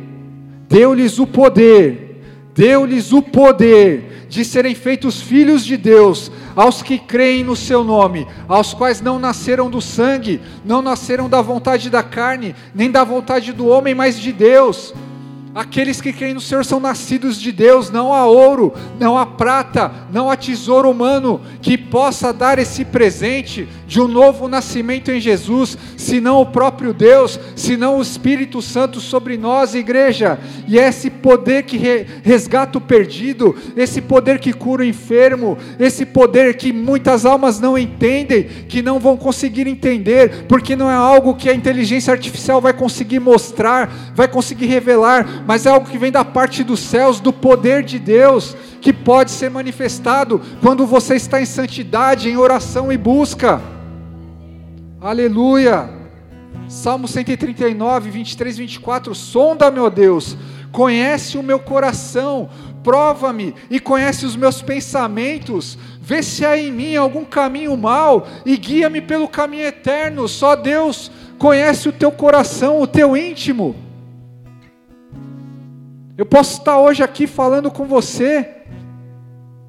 deu-lhes o poder, deu-lhes o poder de serem feitos filhos de Deus, aos que creem no seu nome, aos quais não nasceram do sangue, não nasceram da vontade da carne, nem da vontade do homem, mas de Deus. Aqueles que creem no Senhor são nascidos de Deus, não há ouro, não há prata, não há tesouro humano que possa dar esse presente de um novo nascimento em Jesus, senão o próprio Deus, senão o Espírito Santo sobre nós, igreja. E é esse poder que resgata o perdido, esse poder que cura o enfermo, esse poder que muitas almas não entendem, que não vão conseguir entender, porque não é algo que a inteligência artificial vai conseguir mostrar, vai conseguir revelar, mas é algo que vem da parte dos céus, do poder de Deus, que pode ser manifestado quando você está em santidade, em oração e busca. Aleluia. Salmo 139, 23, 24. Sonda, meu Deus, conhece o meu coração, prova-me e conhece os meus pensamentos. Vê se há em mim algum caminho mau e guia-me pelo caminho eterno. Só Deus conhece o teu coração, o teu íntimo. Eu posso estar hoje aqui falando com você.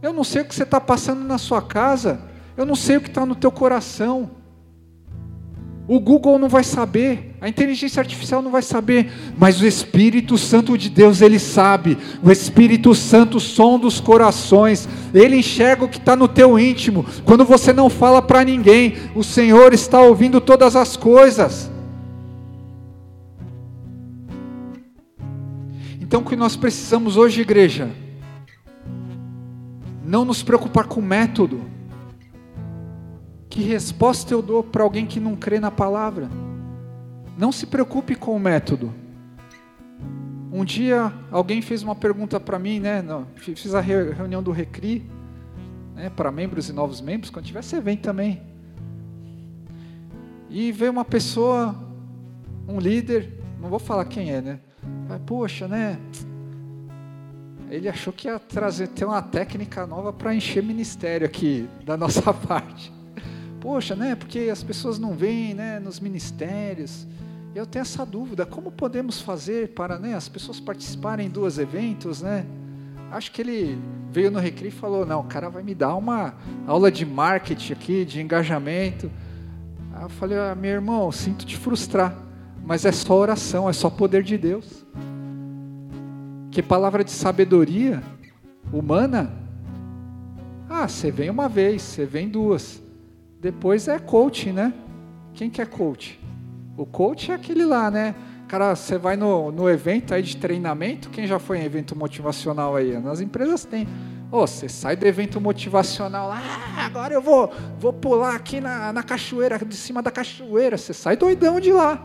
Eu não sei o que você está passando na sua casa. Eu não sei o que está no teu coração. O Google não vai saber, a inteligência artificial não vai saber, mas o Espírito Santo de Deus, ele sabe. O Espírito Santo sonda os corações, ele enxerga o que está no teu íntimo. Quando você não fala para ninguém, o Senhor está ouvindo todas as coisas. Então, o que nós precisamos hoje, igreja, não nos preocupar com o método que resposta eu dou para alguém que não crê na palavra? Não se preocupe com o método. Um dia alguém fez uma pergunta para mim, né? Fiz a reunião do Recri, né, para membros e novos membros, quando tiver você vem também. E veio uma pessoa, um líder, não vou falar quem é, né? Mas, poxa, né? Ele achou que ia trazer ter uma técnica nova para encher ministério aqui da nossa parte. Poxa, né? Porque as pessoas não vêm, né? Nos ministérios. Eu tenho essa dúvida: como podemos fazer para, né? As pessoas participarem dos eventos, né? Acho que ele veio no Recri e falou: não, o cara vai me dar uma aula de marketing aqui, de engajamento. Aí eu falei: ah, meu irmão, sinto te frustrar, mas é só oração, é só poder de Deus. Que palavra de sabedoria humana? Ah, você vem uma vez, você vem duas. Depois é coaching, né? Quem que é coach? O coach é aquele lá, né? Cara, você vai no, no evento aí de treinamento, quem já foi em evento motivacional aí? Nas empresas tem. Oh, você sai do evento motivacional, ah, agora eu vou, vou pular aqui na, na cachoeira, de cima da cachoeira. Você sai doidão de lá.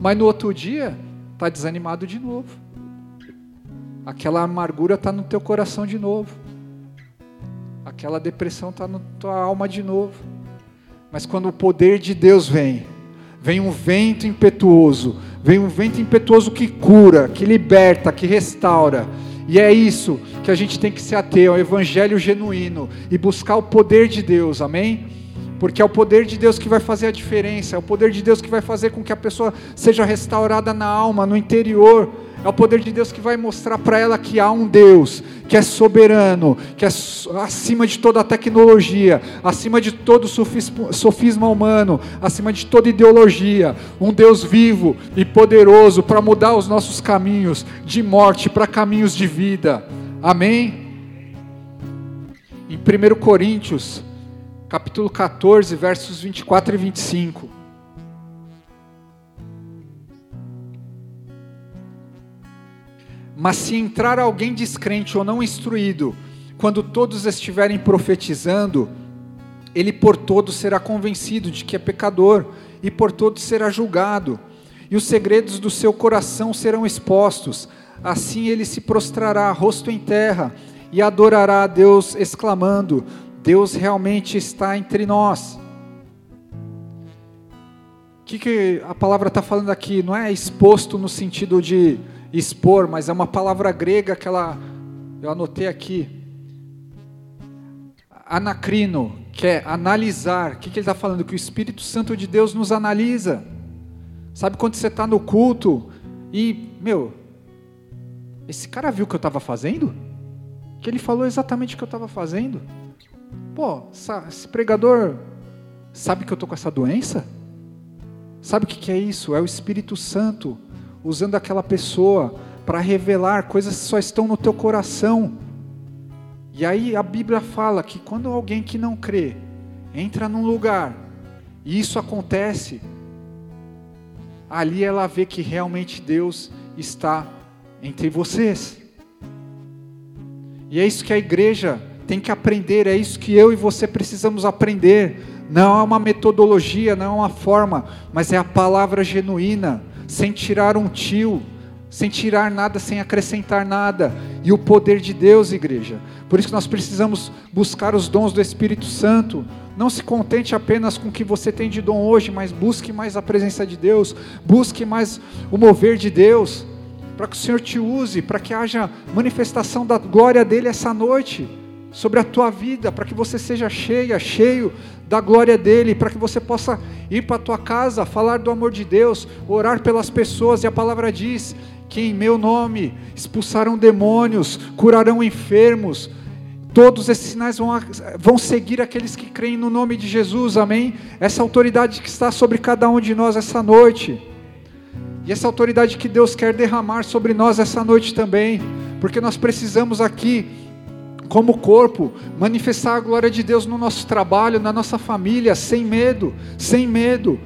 Mas no outro dia, tá desanimado de novo. Aquela amargura está no teu coração de novo. Aquela depressão está na tua alma de novo. Mas quando o poder de Deus vem, vem um vento impetuoso, vem um vento impetuoso que cura, que liberta, que restaura. E é isso que a gente tem que se ater ao evangelho genuíno e buscar o poder de Deus, amém? Porque é o poder de Deus que vai fazer a diferença, é o poder de Deus que vai fazer com que a pessoa seja restaurada na alma, no interior. É o poder de Deus que vai mostrar para ela que há um Deus que é soberano, que é acima de toda a tecnologia, acima de todo sofisma humano, acima de toda ideologia, um Deus vivo e poderoso para mudar os nossos caminhos de morte para caminhos de vida. Amém? Em 1 Coríntios, capítulo 14, versos 24 e 25. Mas se entrar alguém descrente ou não instruído, quando todos estiverem profetizando, ele por todos será convencido de que é pecador, e por todos será julgado, e os segredos do seu coração serão expostos. Assim ele se prostrará, rosto em terra, e adorará a Deus, exclamando: Deus realmente está entre nós. O que, que a palavra está falando aqui? Não é exposto no sentido de expor, mas é uma palavra grega que ela, eu anotei aqui. Anacrino, que é analisar. O que, que ele está falando? Que o Espírito Santo de Deus nos analisa. Sabe quando você está no culto e, meu, esse cara viu o que eu estava fazendo? Que ele falou exatamente o que eu estava fazendo? Pô, esse pregador sabe que eu estou com essa doença? Sabe o que, é isso? É o Espírito Santo usando aquela pessoa para revelar coisas que só estão no teu coração. E aí a Bíblia fala que quando alguém que não crê entra num lugar e isso acontece, ali ela vê que realmente Deus está entre vocês. E é isso que a igreja tem que aprender, é isso que eu e você precisamos aprender. Não é uma metodologia, não é uma forma, mas é a palavra genuína sem tirar um tio, sem tirar nada, sem acrescentar nada. E o poder de Deus, igreja. Por isso que nós precisamos buscar os dons do Espírito Santo. Não se contente apenas com o que você tem de dom hoje, mas busque mais a presença de Deus, busque mais o mover de Deus, para que o Senhor te use, para que haja manifestação da glória dele essa noite sobre a tua vida, para que você seja cheia, cheio da glória dele, para que você possa ir para a tua casa, falar do amor de Deus, orar pelas pessoas, e a palavra diz que em meu nome expulsarão demônios, curarão enfermos, todos esses sinais vão, vão seguir aqueles que creem no nome de Jesus, amém? Essa autoridade que está sobre cada um de nós essa noite, e essa autoridade que Deus quer derramar sobre nós essa noite também, porque nós precisamos aqui como corpo, manifestar a glória de Deus no nosso trabalho, na nossa família, sem medo, sem medo.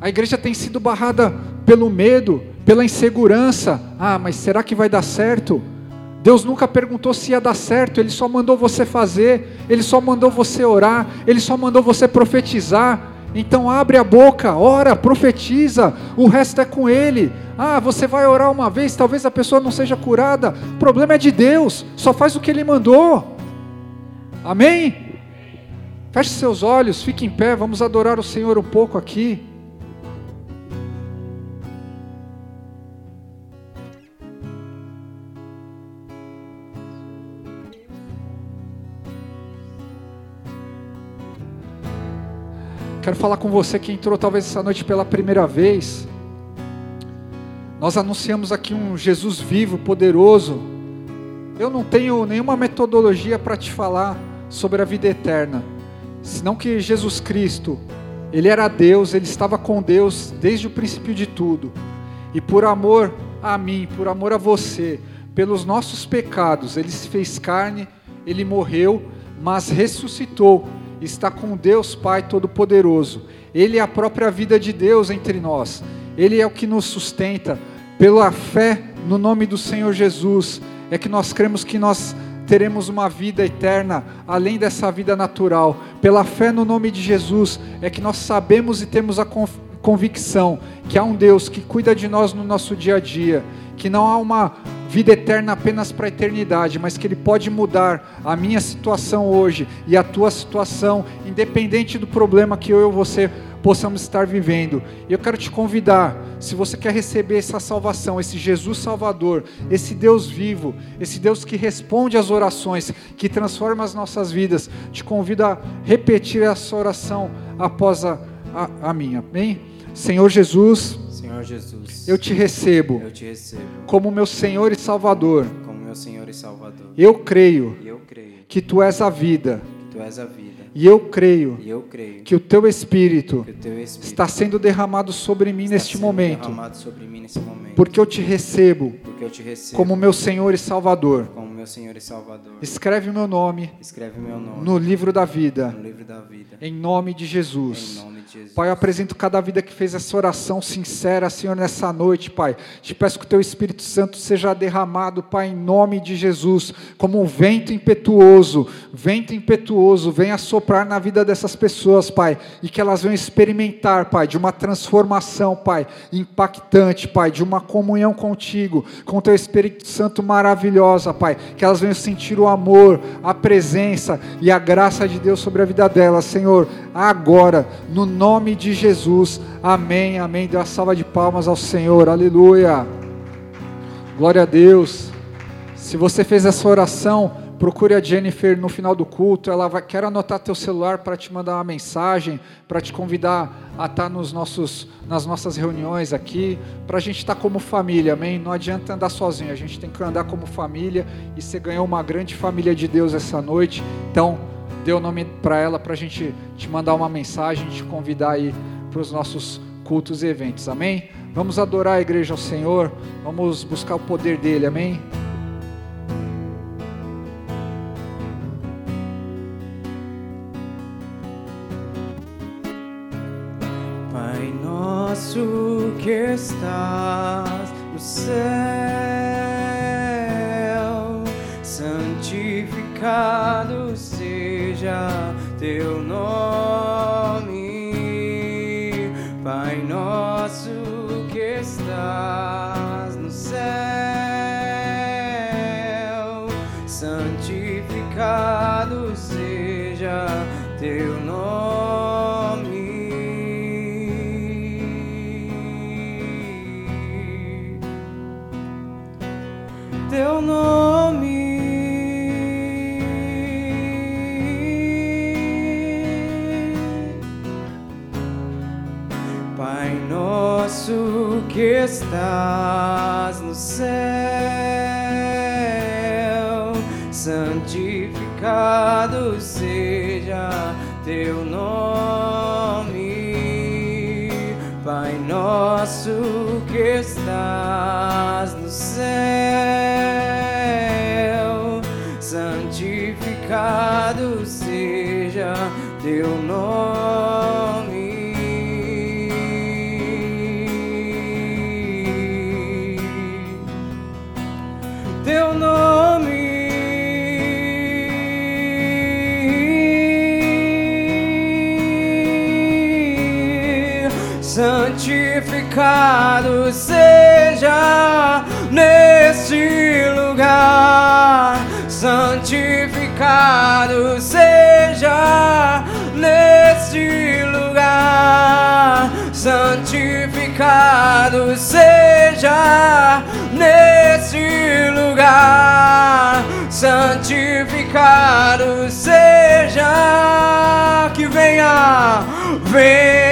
A igreja tem sido barrada pelo medo, pela insegurança. Ah, mas será que vai dar certo? Deus nunca perguntou se ia dar certo, Ele só mandou você fazer, Ele só mandou você orar, Ele só mandou você profetizar. Então abre a boca, ora, profetiza, o resto é com Ele. Ah, você vai orar uma vez, talvez a pessoa não seja curada. O problema é de Deus, só faz o que Ele mandou. Amém? Feche seus olhos, fique em pé, vamos adorar o Senhor um pouco aqui. Quero falar com você que entrou talvez essa noite pela primeira vez. Nós anunciamos aqui um Jesus vivo, poderoso. Eu não tenho nenhuma metodologia para te falar sobre a vida eterna, senão que Jesus Cristo, ele era Deus, ele estava com Deus desde o princípio de tudo. E por amor a mim, por amor a você, pelos nossos pecados, ele se fez carne, ele morreu, mas ressuscitou está com Deus Pai Todo-Poderoso. Ele é a própria vida de Deus entre nós. Ele é o que nos sustenta. Pela fé no nome do Senhor Jesus, é que nós cremos que nós teremos uma vida eterna além dessa vida natural. Pela fé no nome de Jesus, é que nós sabemos e temos a convicção que há um Deus que cuida de nós no nosso dia a dia, que não há uma vida eterna apenas para a eternidade, mas que Ele pode mudar a minha situação hoje e a tua situação, independente do problema que eu e você possamos estar vivendo. E eu quero te convidar, se você quer receber essa salvação, esse Jesus Salvador, esse Deus vivo, esse Deus que responde às orações, que transforma as nossas vidas, te convido a repetir essa oração após a, a, a minha. Amém? Senhor Jesus. Senhor Jesus, eu te recebo eu te recebo como meu Senhor e Salvador. como meu Senhor e Salvador. Eu creio eu creio que tu és a vida. que tu és a vida. E eu creio E eu creio que o teu Espírito que o teu Espírito está sendo derramado sobre mim neste momento, derramado sobre mim nesse momento. porque eu te recebo eu te recebo como meu Senhor e Salvador. como meu Senhor e Salvador. Escreve meu nome Escreve meu nome no livro da vida, no livro da vida. em nome de Em Jesus. nome de Jesus. Pai, eu apresento cada vida que fez essa oração sincera, Senhor, nessa noite, Pai. Te peço que o Teu Espírito Santo seja derramado, Pai, em nome de Jesus, como um vento impetuoso, vento impetuoso, venha soprar na vida dessas pessoas, Pai, e que elas venham experimentar, Pai, de uma transformação, Pai, impactante, Pai, de uma comunhão contigo, com o Teu Espírito Santo maravilhosa, Pai, que elas venham sentir o amor, a presença e a graça de Deus sobre a vida delas, Senhor, agora, no nome de Jesus, amém, amém. Dê uma salva de palmas ao Senhor, aleluia. Glória a Deus. Se você fez essa oração, procure a Jennifer no final do culto. Ela vai, quer anotar teu celular para te mandar uma mensagem, para te convidar a estar nos nossos, nas nossas reuniões aqui, para a gente estar como família, amém? Não adianta andar sozinho, a gente tem que andar como família e você ganhou uma grande família de Deus essa noite. Então, dê o nome para ela para a gente te mandar uma mensagem, te convidar aí para os nossos cultos e eventos, amém? Vamos adorar a igreja ao Senhor, vamos buscar o poder dele, amém? Que estás no céu, santificado seja teu nome. Pai nosso que estás no céu, santificado seja teu nome. Santificado seja neste lugar, santificado seja neste lugar, santificado seja neste lugar, santificado seja. Que venha, venha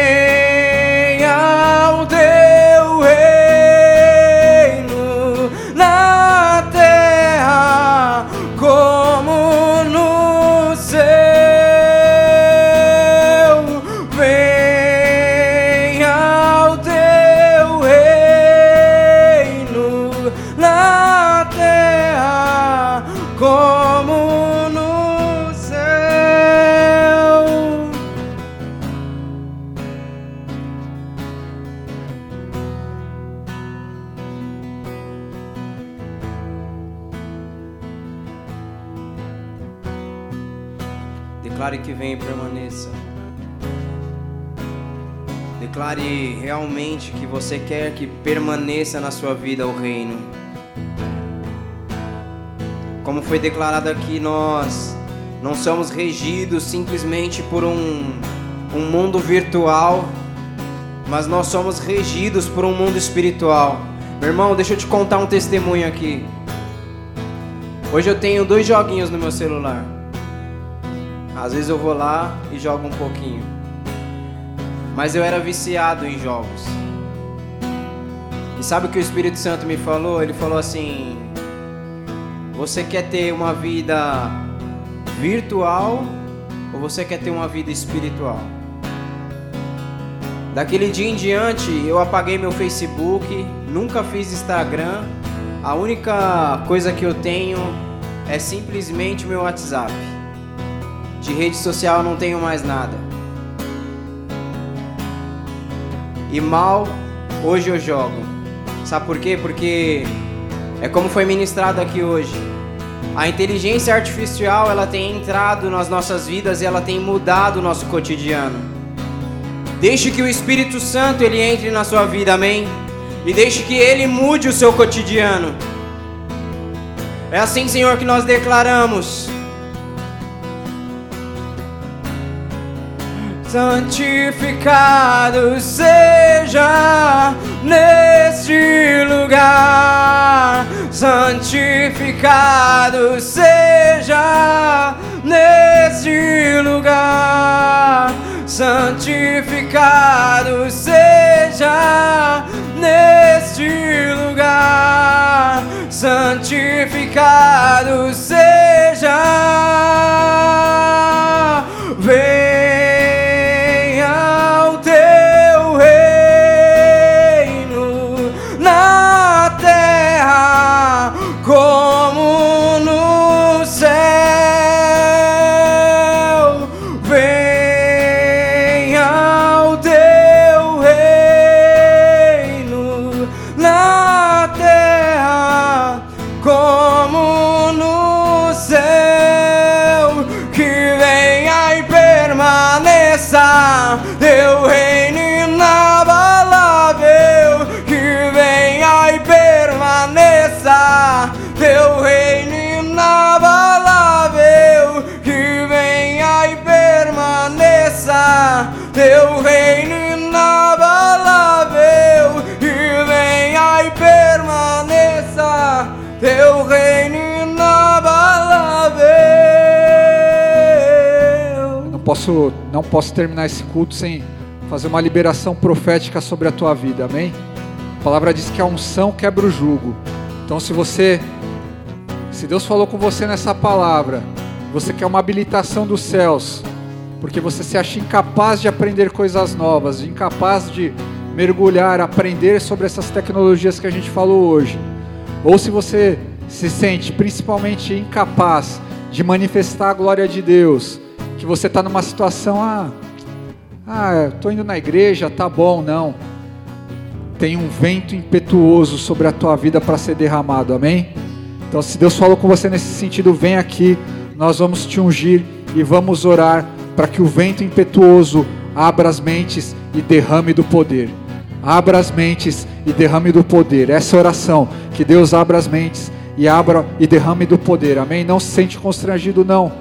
você quer que permaneça na sua vida o reino. Como foi declarado aqui, nós não somos regidos simplesmente por um, um mundo virtual, mas nós somos regidos por um mundo espiritual. Meu irmão, deixa eu te contar um testemunho aqui. Hoje eu tenho dois joguinhos no meu celular. Às vezes eu vou lá e jogo um pouquinho. Mas eu era viciado em jogos. Sabe o que o Espírito Santo me falou? Ele falou assim: Você quer ter uma vida virtual ou você quer ter uma vida espiritual? Daquele dia em diante, eu apaguei meu Facebook, nunca fiz Instagram. A única coisa que eu tenho é simplesmente meu WhatsApp. De rede social eu não tenho mais nada. E mal hoje eu jogo. Sabe por quê? Porque é como foi ministrado aqui hoje. A inteligência artificial, ela tem entrado nas nossas vidas e ela tem mudado o nosso cotidiano. Deixe que o Espírito Santo ele entre na sua vida, amém? E deixe que ele mude o seu cotidiano. É assim, Senhor, que nós declaramos. Santificado seja neste lugar, santificado seja neste lugar santificado seja neste lugar, santificado seja. Não posso terminar esse culto sem fazer uma liberação profética sobre a tua vida, amém? A palavra diz que a unção quebra o jugo. Então, se você, se Deus falou com você nessa palavra, você quer uma habilitação dos céus, porque você se acha incapaz de aprender coisas novas, incapaz de mergulhar, aprender sobre essas tecnologias que a gente falou hoje, ou se você se sente principalmente incapaz de manifestar a glória de Deus, que você está numa situação, ah, ah, estou indo na igreja, tá bom, não. Tem um vento impetuoso sobre a tua vida para ser derramado, amém? Então, se Deus falou com você nesse sentido, vem aqui, nós vamos te ungir e vamos orar para que o vento impetuoso abra as mentes e derrame do poder. Abra as mentes e derrame do poder. Essa é oração, que Deus abra as mentes e abra e derrame do poder. Amém? Não se sente constrangido não,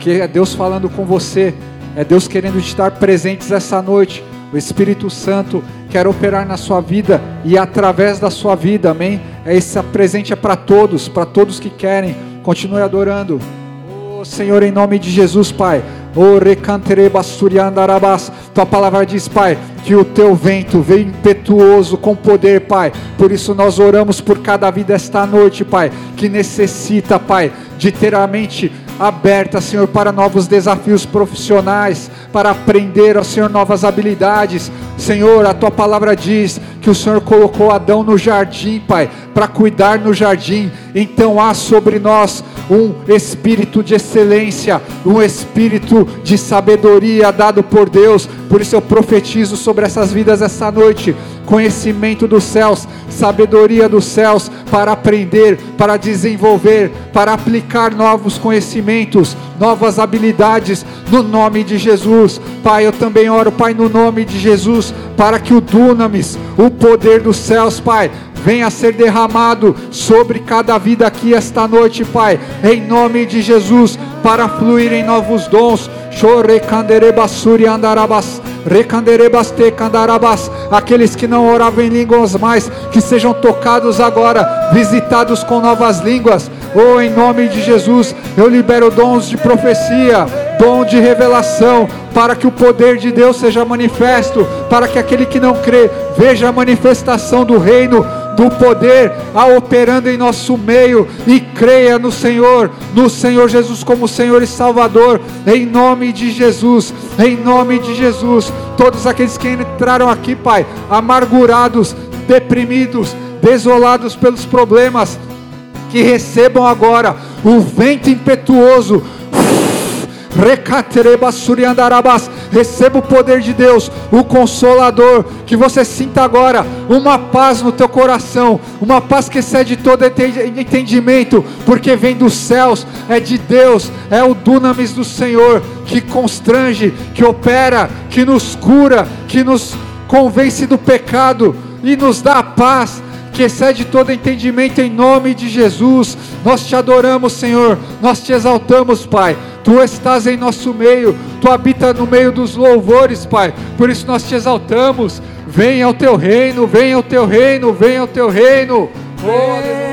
que é Deus falando com você, é Deus querendo te estar presentes essa noite. O Espírito Santo quer operar na sua vida e através da sua vida, amém? É esse presente é para todos, para todos que querem. Continue adorando. Oh, Senhor, em nome de Jesus, Pai. Oh. Tua palavra diz, Pai, que o teu vento veio impetuoso com poder, Pai. Por isso nós oramos por cada vida esta noite, Pai, que necessita, Pai, de ter a mente aberta, Senhor, para novos desafios profissionais, para aprender, ó Senhor, novas habilidades. Senhor, a tua palavra diz que o Senhor colocou Adão no jardim, Pai, para cuidar no jardim. Então há sobre nós um espírito de excelência, um espírito de sabedoria dado por Deus. Por isso eu profetizo sobre essas vidas essa noite conhecimento dos céus, sabedoria dos céus para aprender, para desenvolver, para aplicar novos conhecimentos, novas habilidades no nome de Jesus. Pai, eu também oro, Pai, no nome de Jesus, para que o dunamis, o poder dos céus, Pai, venha ser derramado sobre cada vida aqui esta noite, Pai, em nome de Jesus, para fluir em novos dons. Andarabas, candarabas. Aqueles que não oravam em línguas mais, que sejam tocados agora, visitados com novas línguas. Oh, em nome de Jesus, eu libero dons de profecia, dom de revelação, para que o poder de Deus seja manifesto, para que aquele que não crê veja a manifestação do reino do poder a operando em nosso meio e creia no Senhor, no Senhor Jesus como Senhor e Salvador, em nome de Jesus, em nome de Jesus. Todos aqueles que entraram aqui, Pai, amargurados, deprimidos, desolados pelos problemas, que recebam agora o vento impetuoso Receba o poder de Deus, o consolador. Que você sinta agora uma paz no teu coração, uma paz que excede todo entendimento, porque vem dos céus, é de Deus, é o dunamis do Senhor que constrange, que opera, que nos cura, que nos convence do pecado e nos dá a paz que excede todo entendimento em nome de Jesus. Nós te adoramos, Senhor, nós te exaltamos, Pai. Tu estás em nosso meio, tu habita no meio dos louvores, Pai. Por isso nós te exaltamos. Venha ao teu reino, venha ao teu reino, venha ao teu reino. Oh,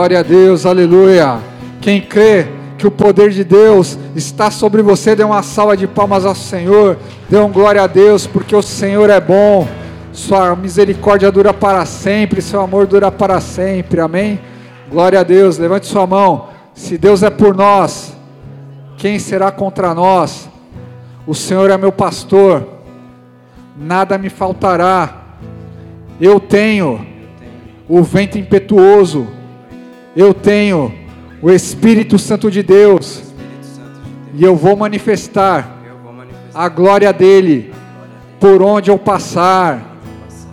Glória a Deus, aleluia. Quem crê que o poder de Deus está sobre você, dê uma salva de palmas ao Senhor, dê um glória a Deus, porque o Senhor é bom, Sua misericórdia dura para sempre, Seu amor dura para sempre, amém? Glória a Deus, levante sua mão. Se Deus é por nós, quem será contra nós? O Senhor é meu pastor, nada me faltará. Eu tenho o vento impetuoso, eu tenho o Espírito Santo de Deus, e eu vou manifestar a glória dele por onde eu passar.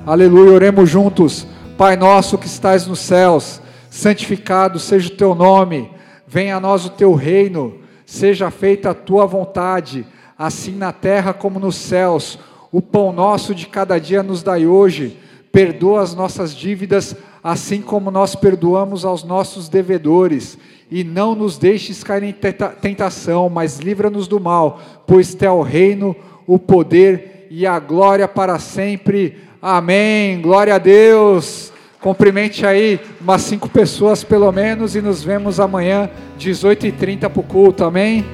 Aleluia, oremos juntos. Pai nosso que estás nos céus, santificado seja o teu nome. Venha a nós o teu reino. Seja feita a tua vontade, assim na terra como nos céus. O pão nosso de cada dia nos dai hoje. Perdoa as nossas dívidas, assim como nós perdoamos aos nossos devedores. E não nos deixes cair em tenta- tentação, mas livra-nos do mal, pois teu é o reino, o poder e a glória para sempre. Amém. Glória a Deus. Cumprimente aí umas cinco pessoas pelo menos e nos vemos amanhã, 18h30 para o culto. Amém.